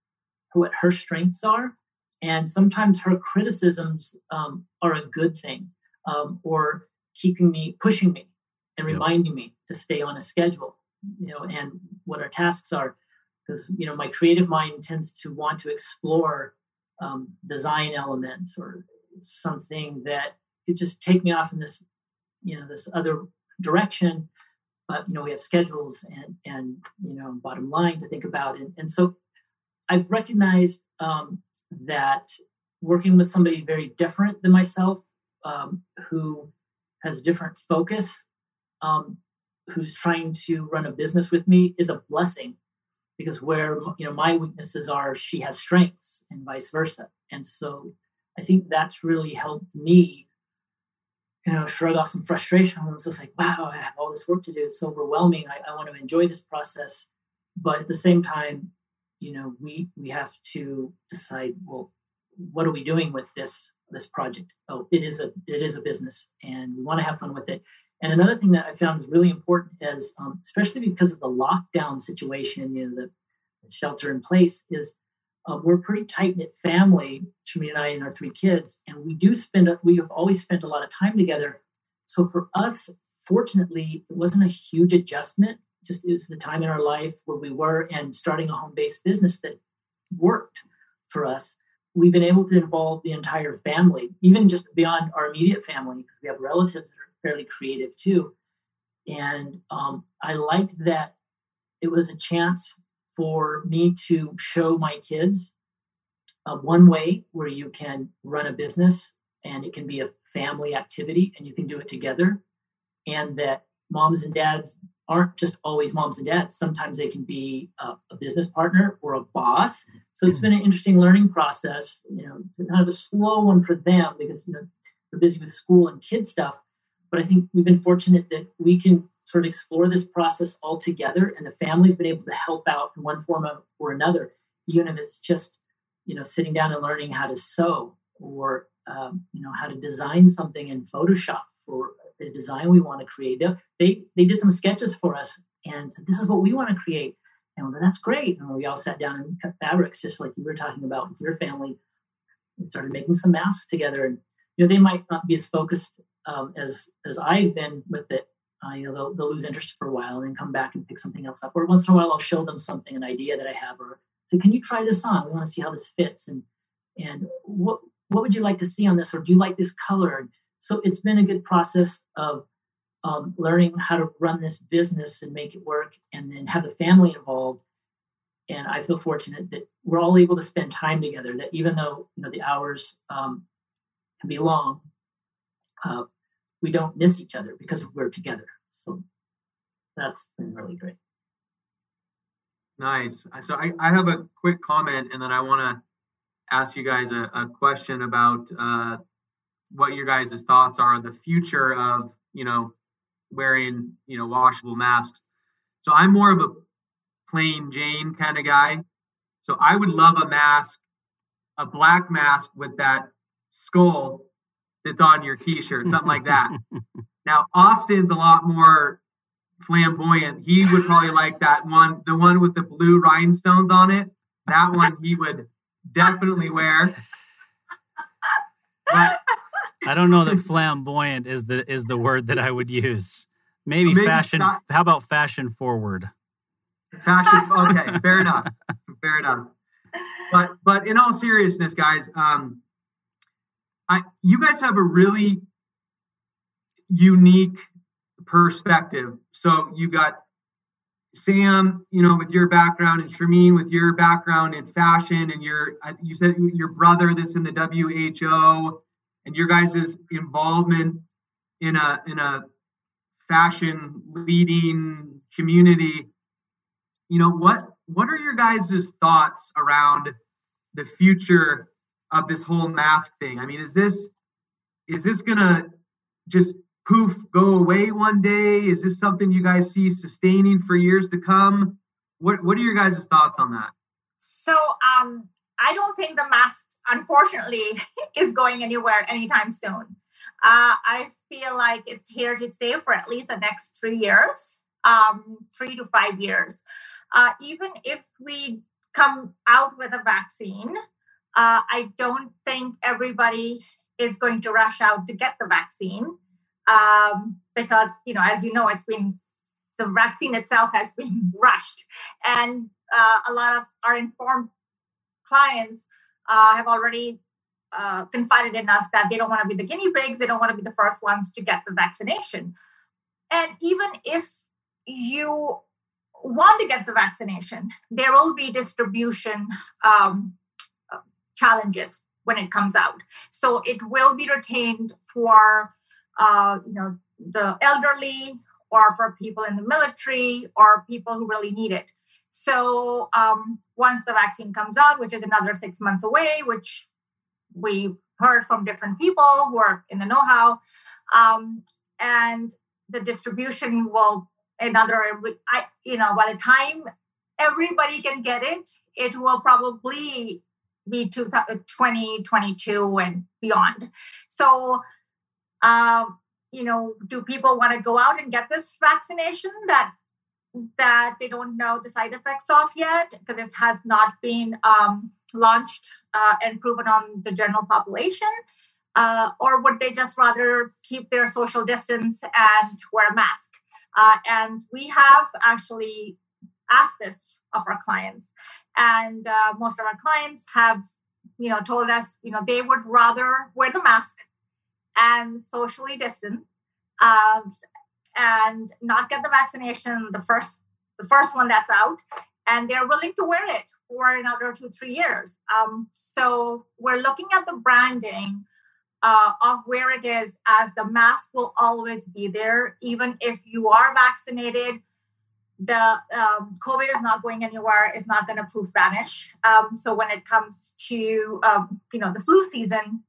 what her strengths are, and sometimes her criticisms um, are a good thing, um, or keeping me, pushing me and reminding yep. me to stay on a schedule, you know, and what our tasks are. Because, you know, my creative mind tends to want to explore um, design elements or something that could just take me off in this, you know, this other direction. But, you know, we have schedules and, and you know, bottom line to think about. And, and so I've recognized um, that working with somebody very different than myself, um, who has different focus um, who's trying to run a business with me is a blessing because where you know my weaknesses are she has strengths and vice versa and so i think that's really helped me you know shrug off some frustration i was just like wow i have all this work to do. It's so overwhelming. I, I want to enjoy this process. But at the same time you know we we have to decide well what are we doing with this this project? Oh it is a it is a business and we want to have fun with it. And another thing that I found is really important is, um, especially because of the lockdown situation, you know, the shelter in place, is um, we're a pretty tight knit family, Shermeen and I and our three kids, and we do spend we have always spent a lot of time together. So for us, fortunately, it wasn't a huge adjustment. Just it was the time in our life where we were and starting a home based business that worked for us. We've been able to involve the entire family, even just beyond our immediate family, because we have relatives that are fairly creative too. And um, I liked that it was a chance for me to show my kids uh, one way where you can run a business and it can be a family activity and you can do it together. And that moms and dads aren't just always moms and dads. Sometimes they can be a, a business partner or a boss. So it's been an interesting learning process, you know, kind of a slow one for them because, you know, they're busy with school and kid stuff. But I think we've been fortunate that we can sort of explore this process all together, and the family's been able to help out in one form or another, even if it's just you know sitting down and learning how to sew or um, you know how to design something in Photoshop for the design we want to create. They, they did some sketches for us and said, "This is what we want to create." And well, that's great. And we all sat down and cut fabrics, just like you were talking about with your family. We started making some masks together, and you know they might not be as focused um, as as I've been with it, uh, you know, they'll, they'll lose interest for a while and then come back and pick something else up. Or once in a while, I'll show them something, an idea that I have, or say, "Can you try this on? We want to see how this fits." And and what what would you like to see on this, or do you like this color? So it's been a good process of um, learning how to run this business and make it work, and then have the family involved. and I feel fortunate that we're all able to spend time together. That even though you know the hours um, can be long, uh, we don't miss each other because we're together. So that's been really great. Nice. So I, I have a quick comment, and then I want to ask you guys a, a question about uh, what your guys' thoughts are on the future of you know wearing you know washable masks. So I'm more of a plain Jane kind of guy. So I would love a mask, a black mask with that skull that's on your t-shirt, something like that. now Austin's a lot more flamboyant. He would probably like that one, the one with the blue rhinestones on it. That one he would definitely wear. But, I don't know that flamboyant is the is the word that I would use. Maybe, maybe fashion. How about fashion forward? Fashion. Okay, fair enough. Fair enough. But but in all seriousness, guys, um, I you guys have a really unique perspective. So you got Sam, you know, with your background, and Shermeen with your background in fashion, and your uh, you said your brother this in the WHO, and your guys' involvement in a in a fashion leading community you know what what are your guys' thoughts around the future of this whole mask thing. I mean is this is this gonna just poof go away one day? Is this something you guys see sustaining for years to come? What what are your guys' thoughts on that? So um i don't think the masks unfortunately is going anywhere anytime soon. Uh, I feel like it's here to stay for at least the next three years, um, three to five years. Uh, even if we come out with a vaccine, uh, I don't think everybody is going to rush out to get the vaccine um, because, you know, as you know, it's been the vaccine itself has been rushed, and uh, a lot of our informed clients uh, have already uh, confided in us that they don't want to be the guinea pigs, they don't want to be the first ones to get the vaccination. And even if you want to get the vaccination, there will be distribution um, challenges when it comes out. So it will be retained for uh, you know the elderly or for people in the military or people who really need it. So um, once the vaccine comes out, which is another six months away, which we've heard from different people who are in the know-how, um, and the distribution will another. I you know by the time everybody can get it, it will probably be 2022 and beyond. So, um, you know, do people want to go out and get this vaccination that that they don't know the side effects of yet because this has not been um, launched uh, and proven on the general population? Uh, or would they just rather keep their social distance and wear a mask? Uh, and we have actually asked this of our clients, and uh, most of our clients have, you know, told us, you know, they would rather wear the mask and socially distant um, and not get the vaccination the first the first one that's out. And they're willing to wear it for another two three years. Um, so we're looking at the branding uh, of where it is as the mask will always be there even if you are vaccinated the um, covid is not going anywhere it's not going to poof vanish um, so when it comes to um, you know the flu season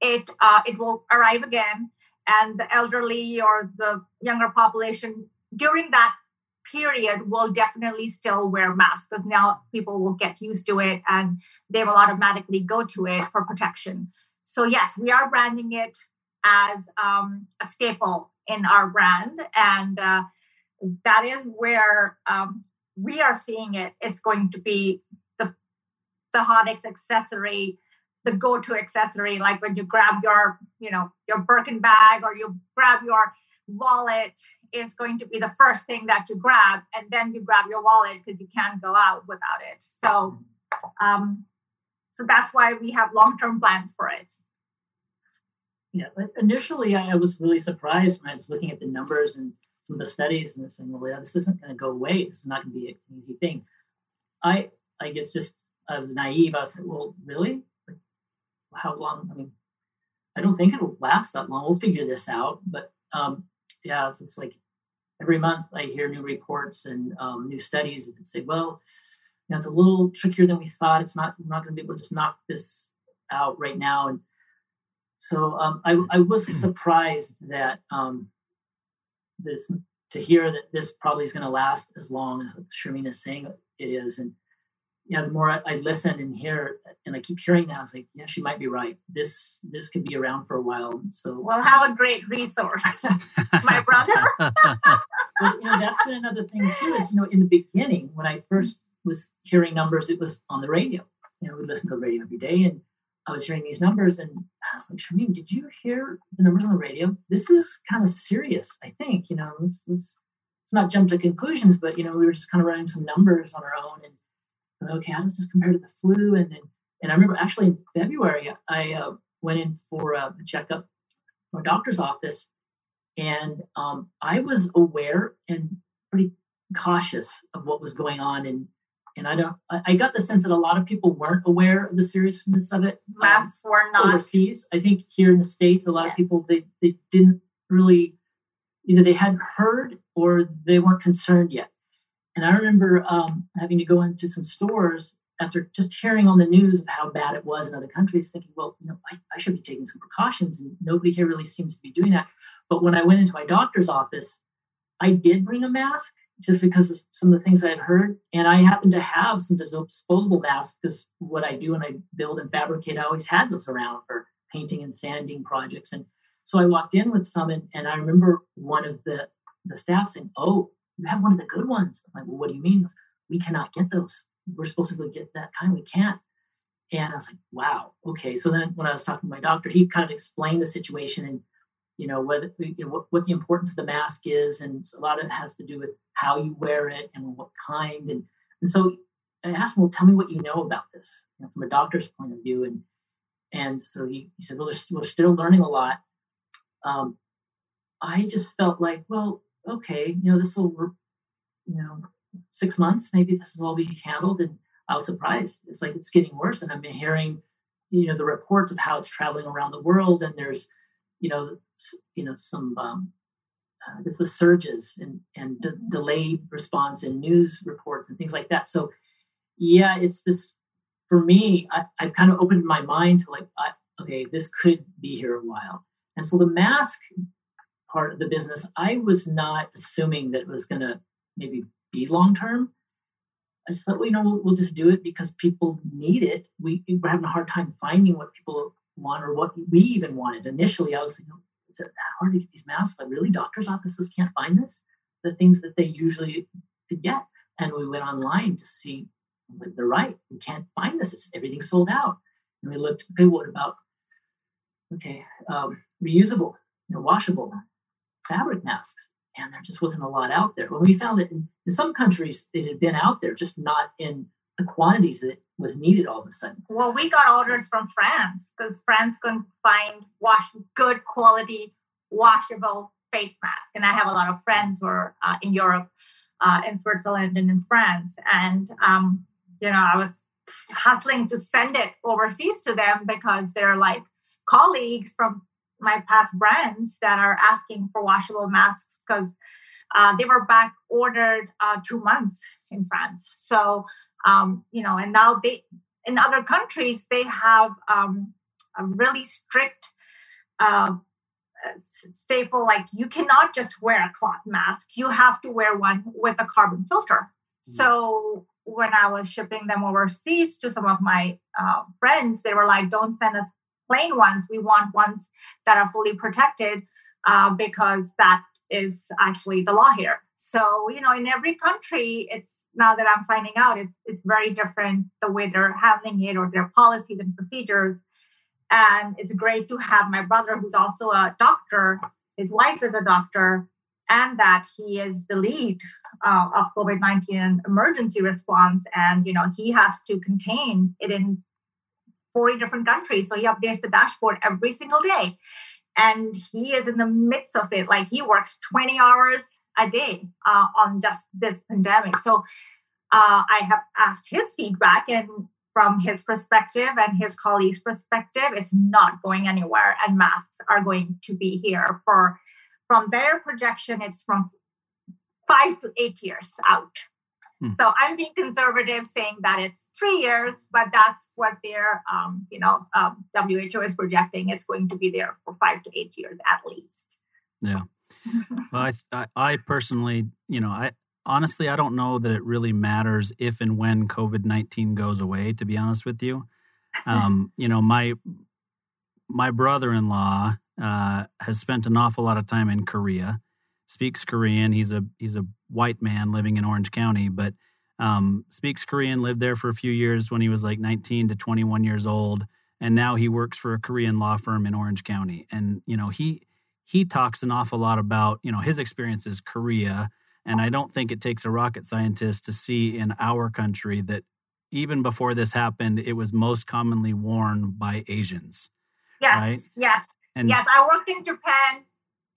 it uh, it will arrive again and the elderly or the younger population during that period will definitely still wear masks because now people will get used to it and they will automatically go to it for protection. So, yes, we are branding it as um, a staple in our brand. And uh, that is where um, we are seeing it. It's going to be the, the Hodex accessory the go-to accessory like when you grab your you know your birkin bag or you grab your wallet is going to be the first thing that you grab and then you grab your wallet because you can't go out without it so um, so that's why we have long-term plans for it yeah initially i was really surprised when i was looking at the numbers and some of the studies and they're saying well yeah, this isn't going to go away this is not going to be an easy thing I I guess just I was naive. I was like, well, really? Like, how long? I mean, I don't think it'll last that long. We'll figure this out. But um, yeah, it's, it's like every month I hear new reports and um, new studies that say, well, you know, it's a little trickier than we thought. It's not we're not going to be able to just knock this out right now. And so um, I, I was surprised that um, this to hear that this probably is going to last as long as Shermeen is saying it is. And yeah, the more I, I listen and hear, and I keep hearing that, I was like, yeah, she might be right. This this could be around for a while. So we'll have a great resource, my brother. but you know, that's been another thing too. Is you know, in the beginning when I first was hearing numbers, it was on the radio. You know, we listen to the radio every day, and I was hearing these numbers, and I was like, Shermeen, did you hear the numbers on the radio? This is kind of serious. I think you know, let's let's, let's not jump to conclusions, but you know, we were just kind of running some numbers on our own and okay, how does this compare to the flu? And then, and I remember actually in February, I uh, went in for a checkup from a doctor's office, and um, I was aware and pretty cautious of what was going on. And and I don't, I got the sense that a lot of people weren't aware of the seriousness of it. Masks um, were not overseas. I think here in the states, a lot yeah. of people they they didn't really either they hadn't heard or they weren't concerned yet. And I remember um, having to go into some stores after just hearing on the news of how bad it was in other countries, thinking, well, you know, I, I should be taking some precautions. And nobody here really seems to be doing that. But when I went into my doctor's office, I did bring a mask just because of some of the things I had heard. And I happened to have some disposable masks because what I do when I build and fabricate, I always had those around for painting and sanding projects. And so I walked in with some, and, and I remember one of the, the staff saying, Oh, you have one of the good ones. I'm like, well, what do you mean? Goes, we cannot get those. We're supposed to go get that kind. We can't. And I was like, wow, okay. So then when I was talking to my doctor, he kind of explained the situation and, you know, whether, you know, what, what the importance of the mask is. And a lot of it has to do with how you wear it and what kind. And, and so I asked him, well, tell me what you know about this you know, from a doctor's point of view. And, and so he, he said, well, we're still learning a lot. Um, I just felt like, well, okay, you know, this will, you know, six months, maybe this will all be handled. And I was surprised. It's like it's getting worse. And I've been hearing, you know, the reports of how it's traveling around the world. And there's, you know, you know, some, um, uh, the surges and, and de- delayed response in news reports and things like that. So, yeah, it's this, for me, I, have kind of opened my mind to like, I, okay, this could be here a while. And so the mask part of the business, I was not assuming that it was going to maybe be long term. I just thought, well, you know, we'll, we'll, just do it because people need it. We, we're having a hard time finding what people want or what we even wanted. Initially, I was like, is it that hard to get these masks? Like, really, doctors' offices can't find this? The things that they usually could get. And we went online to see, they're right, we can't find this. It's, everything's sold out. And we looked, okay, what about, okay, um, reusable, you know, washable, fabric masks, and there just wasn't a lot out there. When we found it in, in some countries, it had been out there, just not in the quantities that was needed all of a sudden. Well, we got orders from France because France couldn't find wash good quality washable face mask, and I have a lot of friends who are uh, in Europe, uh, in Switzerland, and in France, and um, you know I was hustling to send it overseas to them because they're like colleagues from my past brands that are asking for washable masks because uh, they were back ordered uh, two months in France. So, um, you know, and now they, in other countries, they have um, a really strict uh, staple like you cannot just wear a cloth mask, you have to wear one with a carbon filter. Mm-hmm. So, when I was shipping them overseas to some of my uh, friends, they were like, don't send us plain ones. We want ones that are fully protected uh, because that is actually the law here. So, you know, in every country, it's now that I'm finding out, it's, it's very different the way they're handling it or their policies and procedures. And it's great to have my brother, who's also a doctor, his wife is a doctor, and that he is the lead uh, of COVID 19 emergency response. And, you know, he has to contain it in 40 different countries. So he updates the dashboard every single day. And he is in the midst of it. Like he works 20 hours a day uh, on just this pandemic. So uh, I have asked his feedback, and from his perspective and his colleagues' perspective, it's not going anywhere, and masks are going to be here for. From their projection, it's from five to eight years out. Hmm. So I'm being conservative, saying that it's three years, but that's what their, um, you know, um, WHO is projecting is going to be there for five to eight years at least. Yeah. well, I, I personally, you know, I honestly, I don't know that it really matters if and when COVID nineteen goes away. To be honest with you, um, you know, my my brother in law uh, has spent an awful lot of time in Korea, speaks Korean. He's a he's a white man living in Orange County, but um, speaks Korean. Lived there for a few years when he was like 19 to 21 years old, and now he works for a Korean law firm in Orange County. And you know he he talks an awful lot about you know his experiences Korea, and I don't think it takes a rocket scientist to see in our country that even before this happened, it was most commonly worn by Asians. Yes, right? yes, and yes. I worked in Japan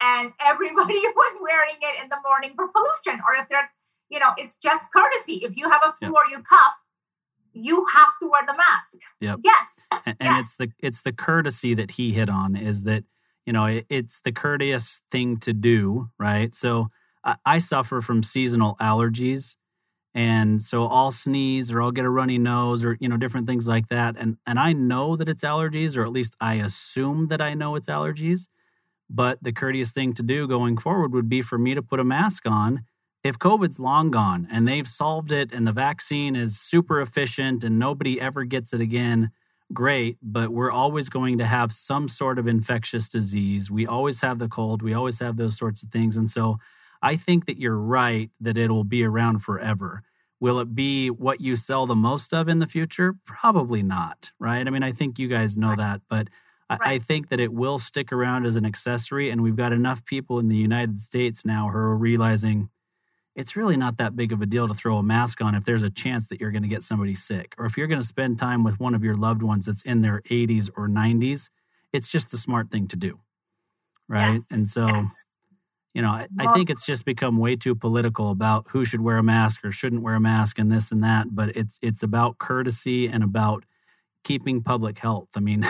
and everybody was wearing it in the morning for pollution. Or if they're you know it's just courtesy. If you have a flu yep. or you cough you have to wear the mask. Yep. yes. And, and yes. it's the it's the courtesy that he hit on is that you know it, it's the courteous thing to do right? So I, I suffer from seasonal allergies. And so I'll sneeze or I'll get a runny nose or you know different things like that. And and I know that it's allergies or at least I assume that I know it's allergies but the courteous thing to do going forward would be for me to put a mask on if COVID's long gone and they've solved it and the vaccine is super efficient and nobody ever gets it again, great. But we're always going to have some sort of infectious disease. We always have the cold, we always have those sorts of things. And so I think that you're right that it'll be around forever. Will it be what you sell the most of in the future? Probably not, right? I mean, I think you guys know that, but Right. I, think that it will stick around as an accessory, and we've got enough people in the United States now who are realizing it's really not that big of a deal to throw a mask on if there's a chance that you're going to get somebody sick, or if you're going to spend time with one of your loved ones that's in their 80s or 90s. It's just the smart thing to do, right? Yes. And so. Yes. You know, I, I think it's just become way too political about who should wear a mask or shouldn't wear a mask and this and that. But it's it's about courtesy and about keeping public health. I mean,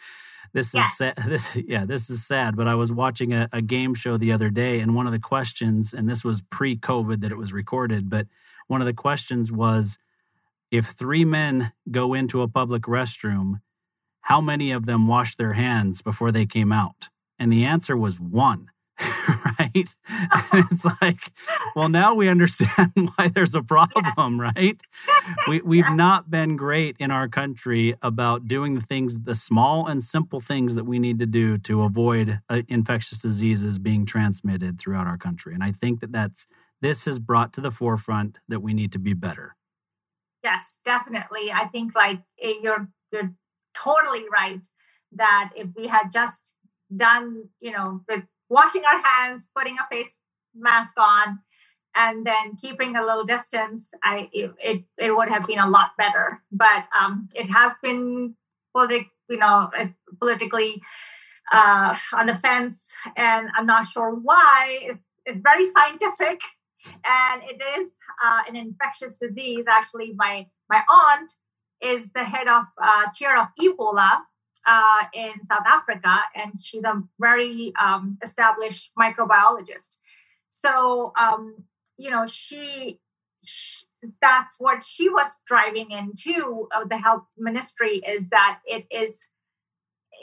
This yes. is sad. This, yeah, this is sad. But I was watching a, a game show the other day, and one of the questions, and this was pre-COVID that it was recorded, but one of the questions was, if three men go into a public restroom, how many of them wash their hands before they came out? And the answer was one. right? And it's like, well, now we understand why there's a problem, right? We, we've not been great in our country about doing the things, the small and simple things that we need to do to avoid uh, infectious diseases being transmitted throughout our country. And I think that that's, this has brought to the forefront that we need to be better. Yes, definitely. I think like eh, you're, you're totally right that if we had just done, you know, with washing our hands, putting a face mask on, and then keeping a little distance, I it, it, it would have been a lot better. But um, it has been politic, you know, uh, politically uh, on the fence, and I'm not sure why. It's it's very scientific, and it is uh, an infectious disease. Actually, my my aunt is the head of uh, chair of Ebola uh, in South Africa, and she's a very um, established microbiologist. So, um, you know, she, she, that's what she was driving into of the health ministry is that it is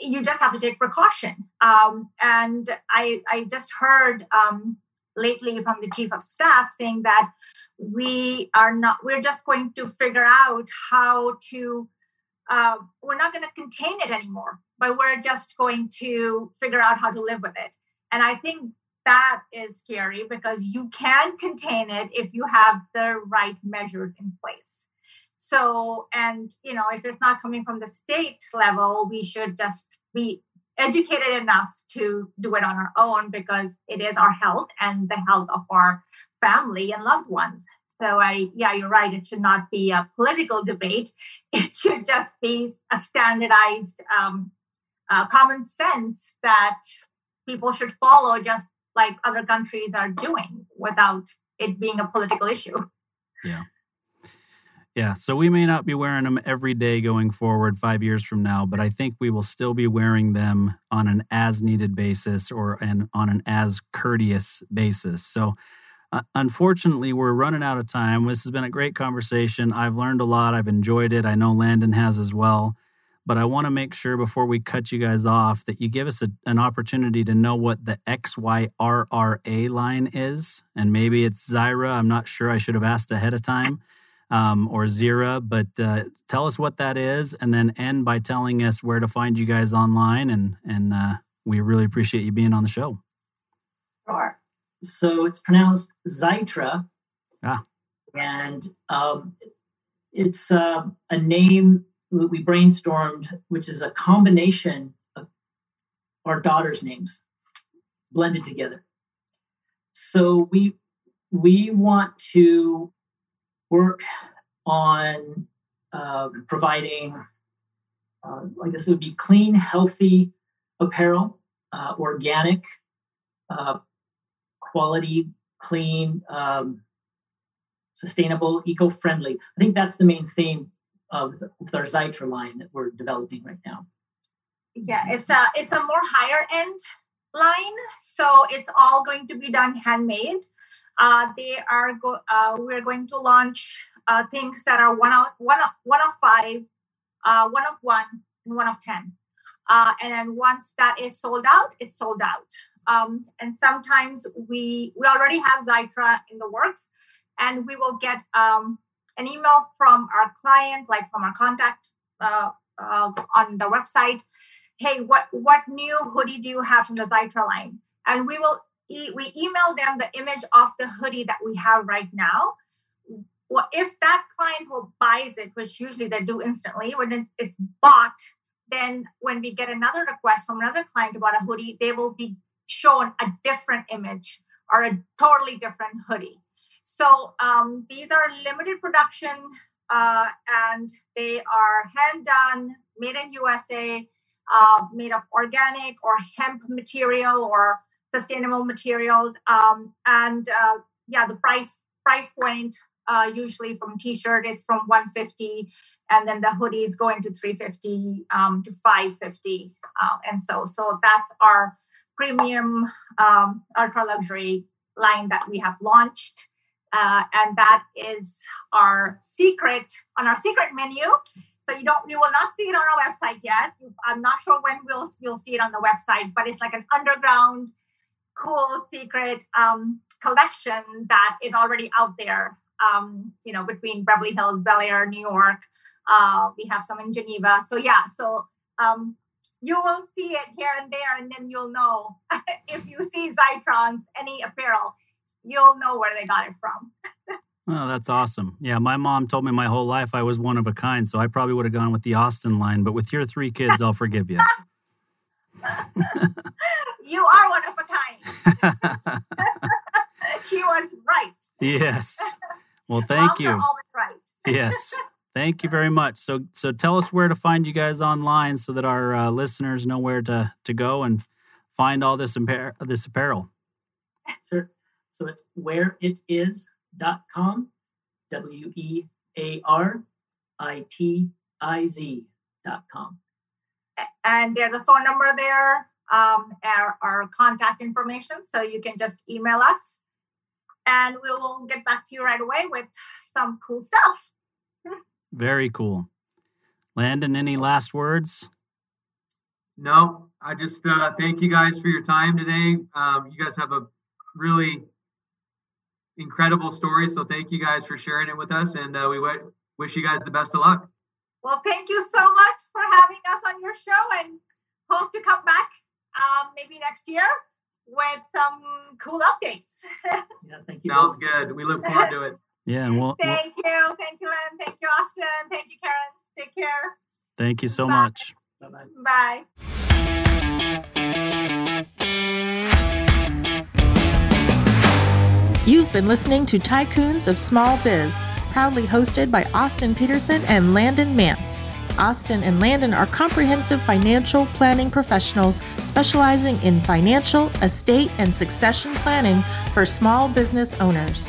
you just have to take precaution. Um, and I, I just heard um, lately from the chief of staff saying that we are not, we're just going to figure out how to uh, we're not going to contain it anymore, but we're just going to figure out how to live with it. And I think that is scary because you can contain it if you have the right measures in place. So, and you know, if it's not coming from the state level, we should just be educated enough to do it on our own because it is our health and the health of our family and loved ones. So I, yeah, you're right. It should not be a political debate. It should just be a standardized um, uh, common sense that people should follow, just like other countries are doing, without it being a political issue. Yeah. Yeah, so we may not be wearing them every day going forward five years from now, but I think we will still be wearing them on an as needed basis or an, on an as courteous basis. So, unfortunately, we're running out of time. This has been a great conversation. I've learned a lot. I've enjoyed it. I know Landon has as well. But I want to make sure before we cut you guys off that you give us a, an opportunity to know what the XYRRA line is. And maybe it's Zyra. I'm not sure. I should have asked ahead of time um, or Zira, but uh, tell us what that is, and then end by telling us where to find you guys online. And and uh, we really appreciate you being on the show. Sure. So it's pronounced Zytra. Ah. And um, it's uh, a name we brainstormed, which is a combination of our daughters' names blended together. So we we want to work on uh, providing, uh, I guess it would be clean, healthy apparel, uh, organic, uh, quality, clean, um, sustainable, eco friendly. I think that's the main theme of with our Zytra line that we're developing right now. Yeah, it's a it's a more higher end line, so it's all going to be done handmade. Uh, they are go- uh, we're going to launch uh, things that are one of one of one of five, uh, one of one, and one of ten. Uh, and then once that is sold out, it's sold out. Um, and sometimes we we already have Zytra in the works, and we will get um, an email from our client, like from our contact uh, on the website. Hey, what what new hoodie do you have from the Zytra line? And we will e- we email them the image of the hoodie that we have right now. Well, if that client will buys it, which usually they do instantly, when it's, it's bought, then when we get another request from another client about a hoodie, they will be shown a different image or a totally different hoodie. So um, these are limited production uh, and they are hand done, made in USA, uh, made of organic or hemp material or sustainable materials. Um, and uh, yeah, the price price point uh, usually from t-shirt is from 150 and then the hoodies going to 350 um, to 550 uh, and so so that's our premium um, ultra luxury line that we have launched uh, and that is our secret on our secret menu so you don't you will not see it on our website yet i'm not sure when we'll we'll see it on the website but it's like an underground cool secret um, collection that is already out there. Um, you know, between Beverly Hills, Bel Air, New York. Uh, we have some in Geneva. So yeah, so um, you will see it here and there, and then you'll know if you see Zytron's any apparel, you'll know where they got it from. Oh, that's awesome. Yeah, my mom told me my whole life I was one of a kind, so I probably would have gone with the Austin line, but with your three kids, I'll forgive you. you are one of a kind. she was right. Yes. Well, thank you. Right. yes. Thank you very much. So, so tell us where to find you guys online, so that our uh, listeners know where to to go and find all this impar- this apparel. Sure. So it's wearitiz.com, W E A R I T I Z.com and there's a phone number there, um, our, our contact information. So you can just email us and we will get back to you right away with some cool stuff. Very cool. Landon, any last words? No, I just uh, thank you guys for your time today. Um, you guys have a really incredible story. So thank you guys for sharing it with us. And uh, we w- wish you guys the best of luck. Well, thank you so much for having us on your show and hope to come back um, maybe next year with some cool updates. yeah, thank you. Sounds good. We look forward to it. Yeah, and we'll, thank we'll, you, thank you, Len. Thank you, Austin. Thank you, Karen. Take care. Thank you so Bye. much. Bye-bye. Bye. You've been listening to Tycoons of Small Biz proudly hosted by Austin Peterson and Landon Mance. Austin and Landon are comprehensive financial planning professionals specializing in financial, estate, and succession planning for small business owners.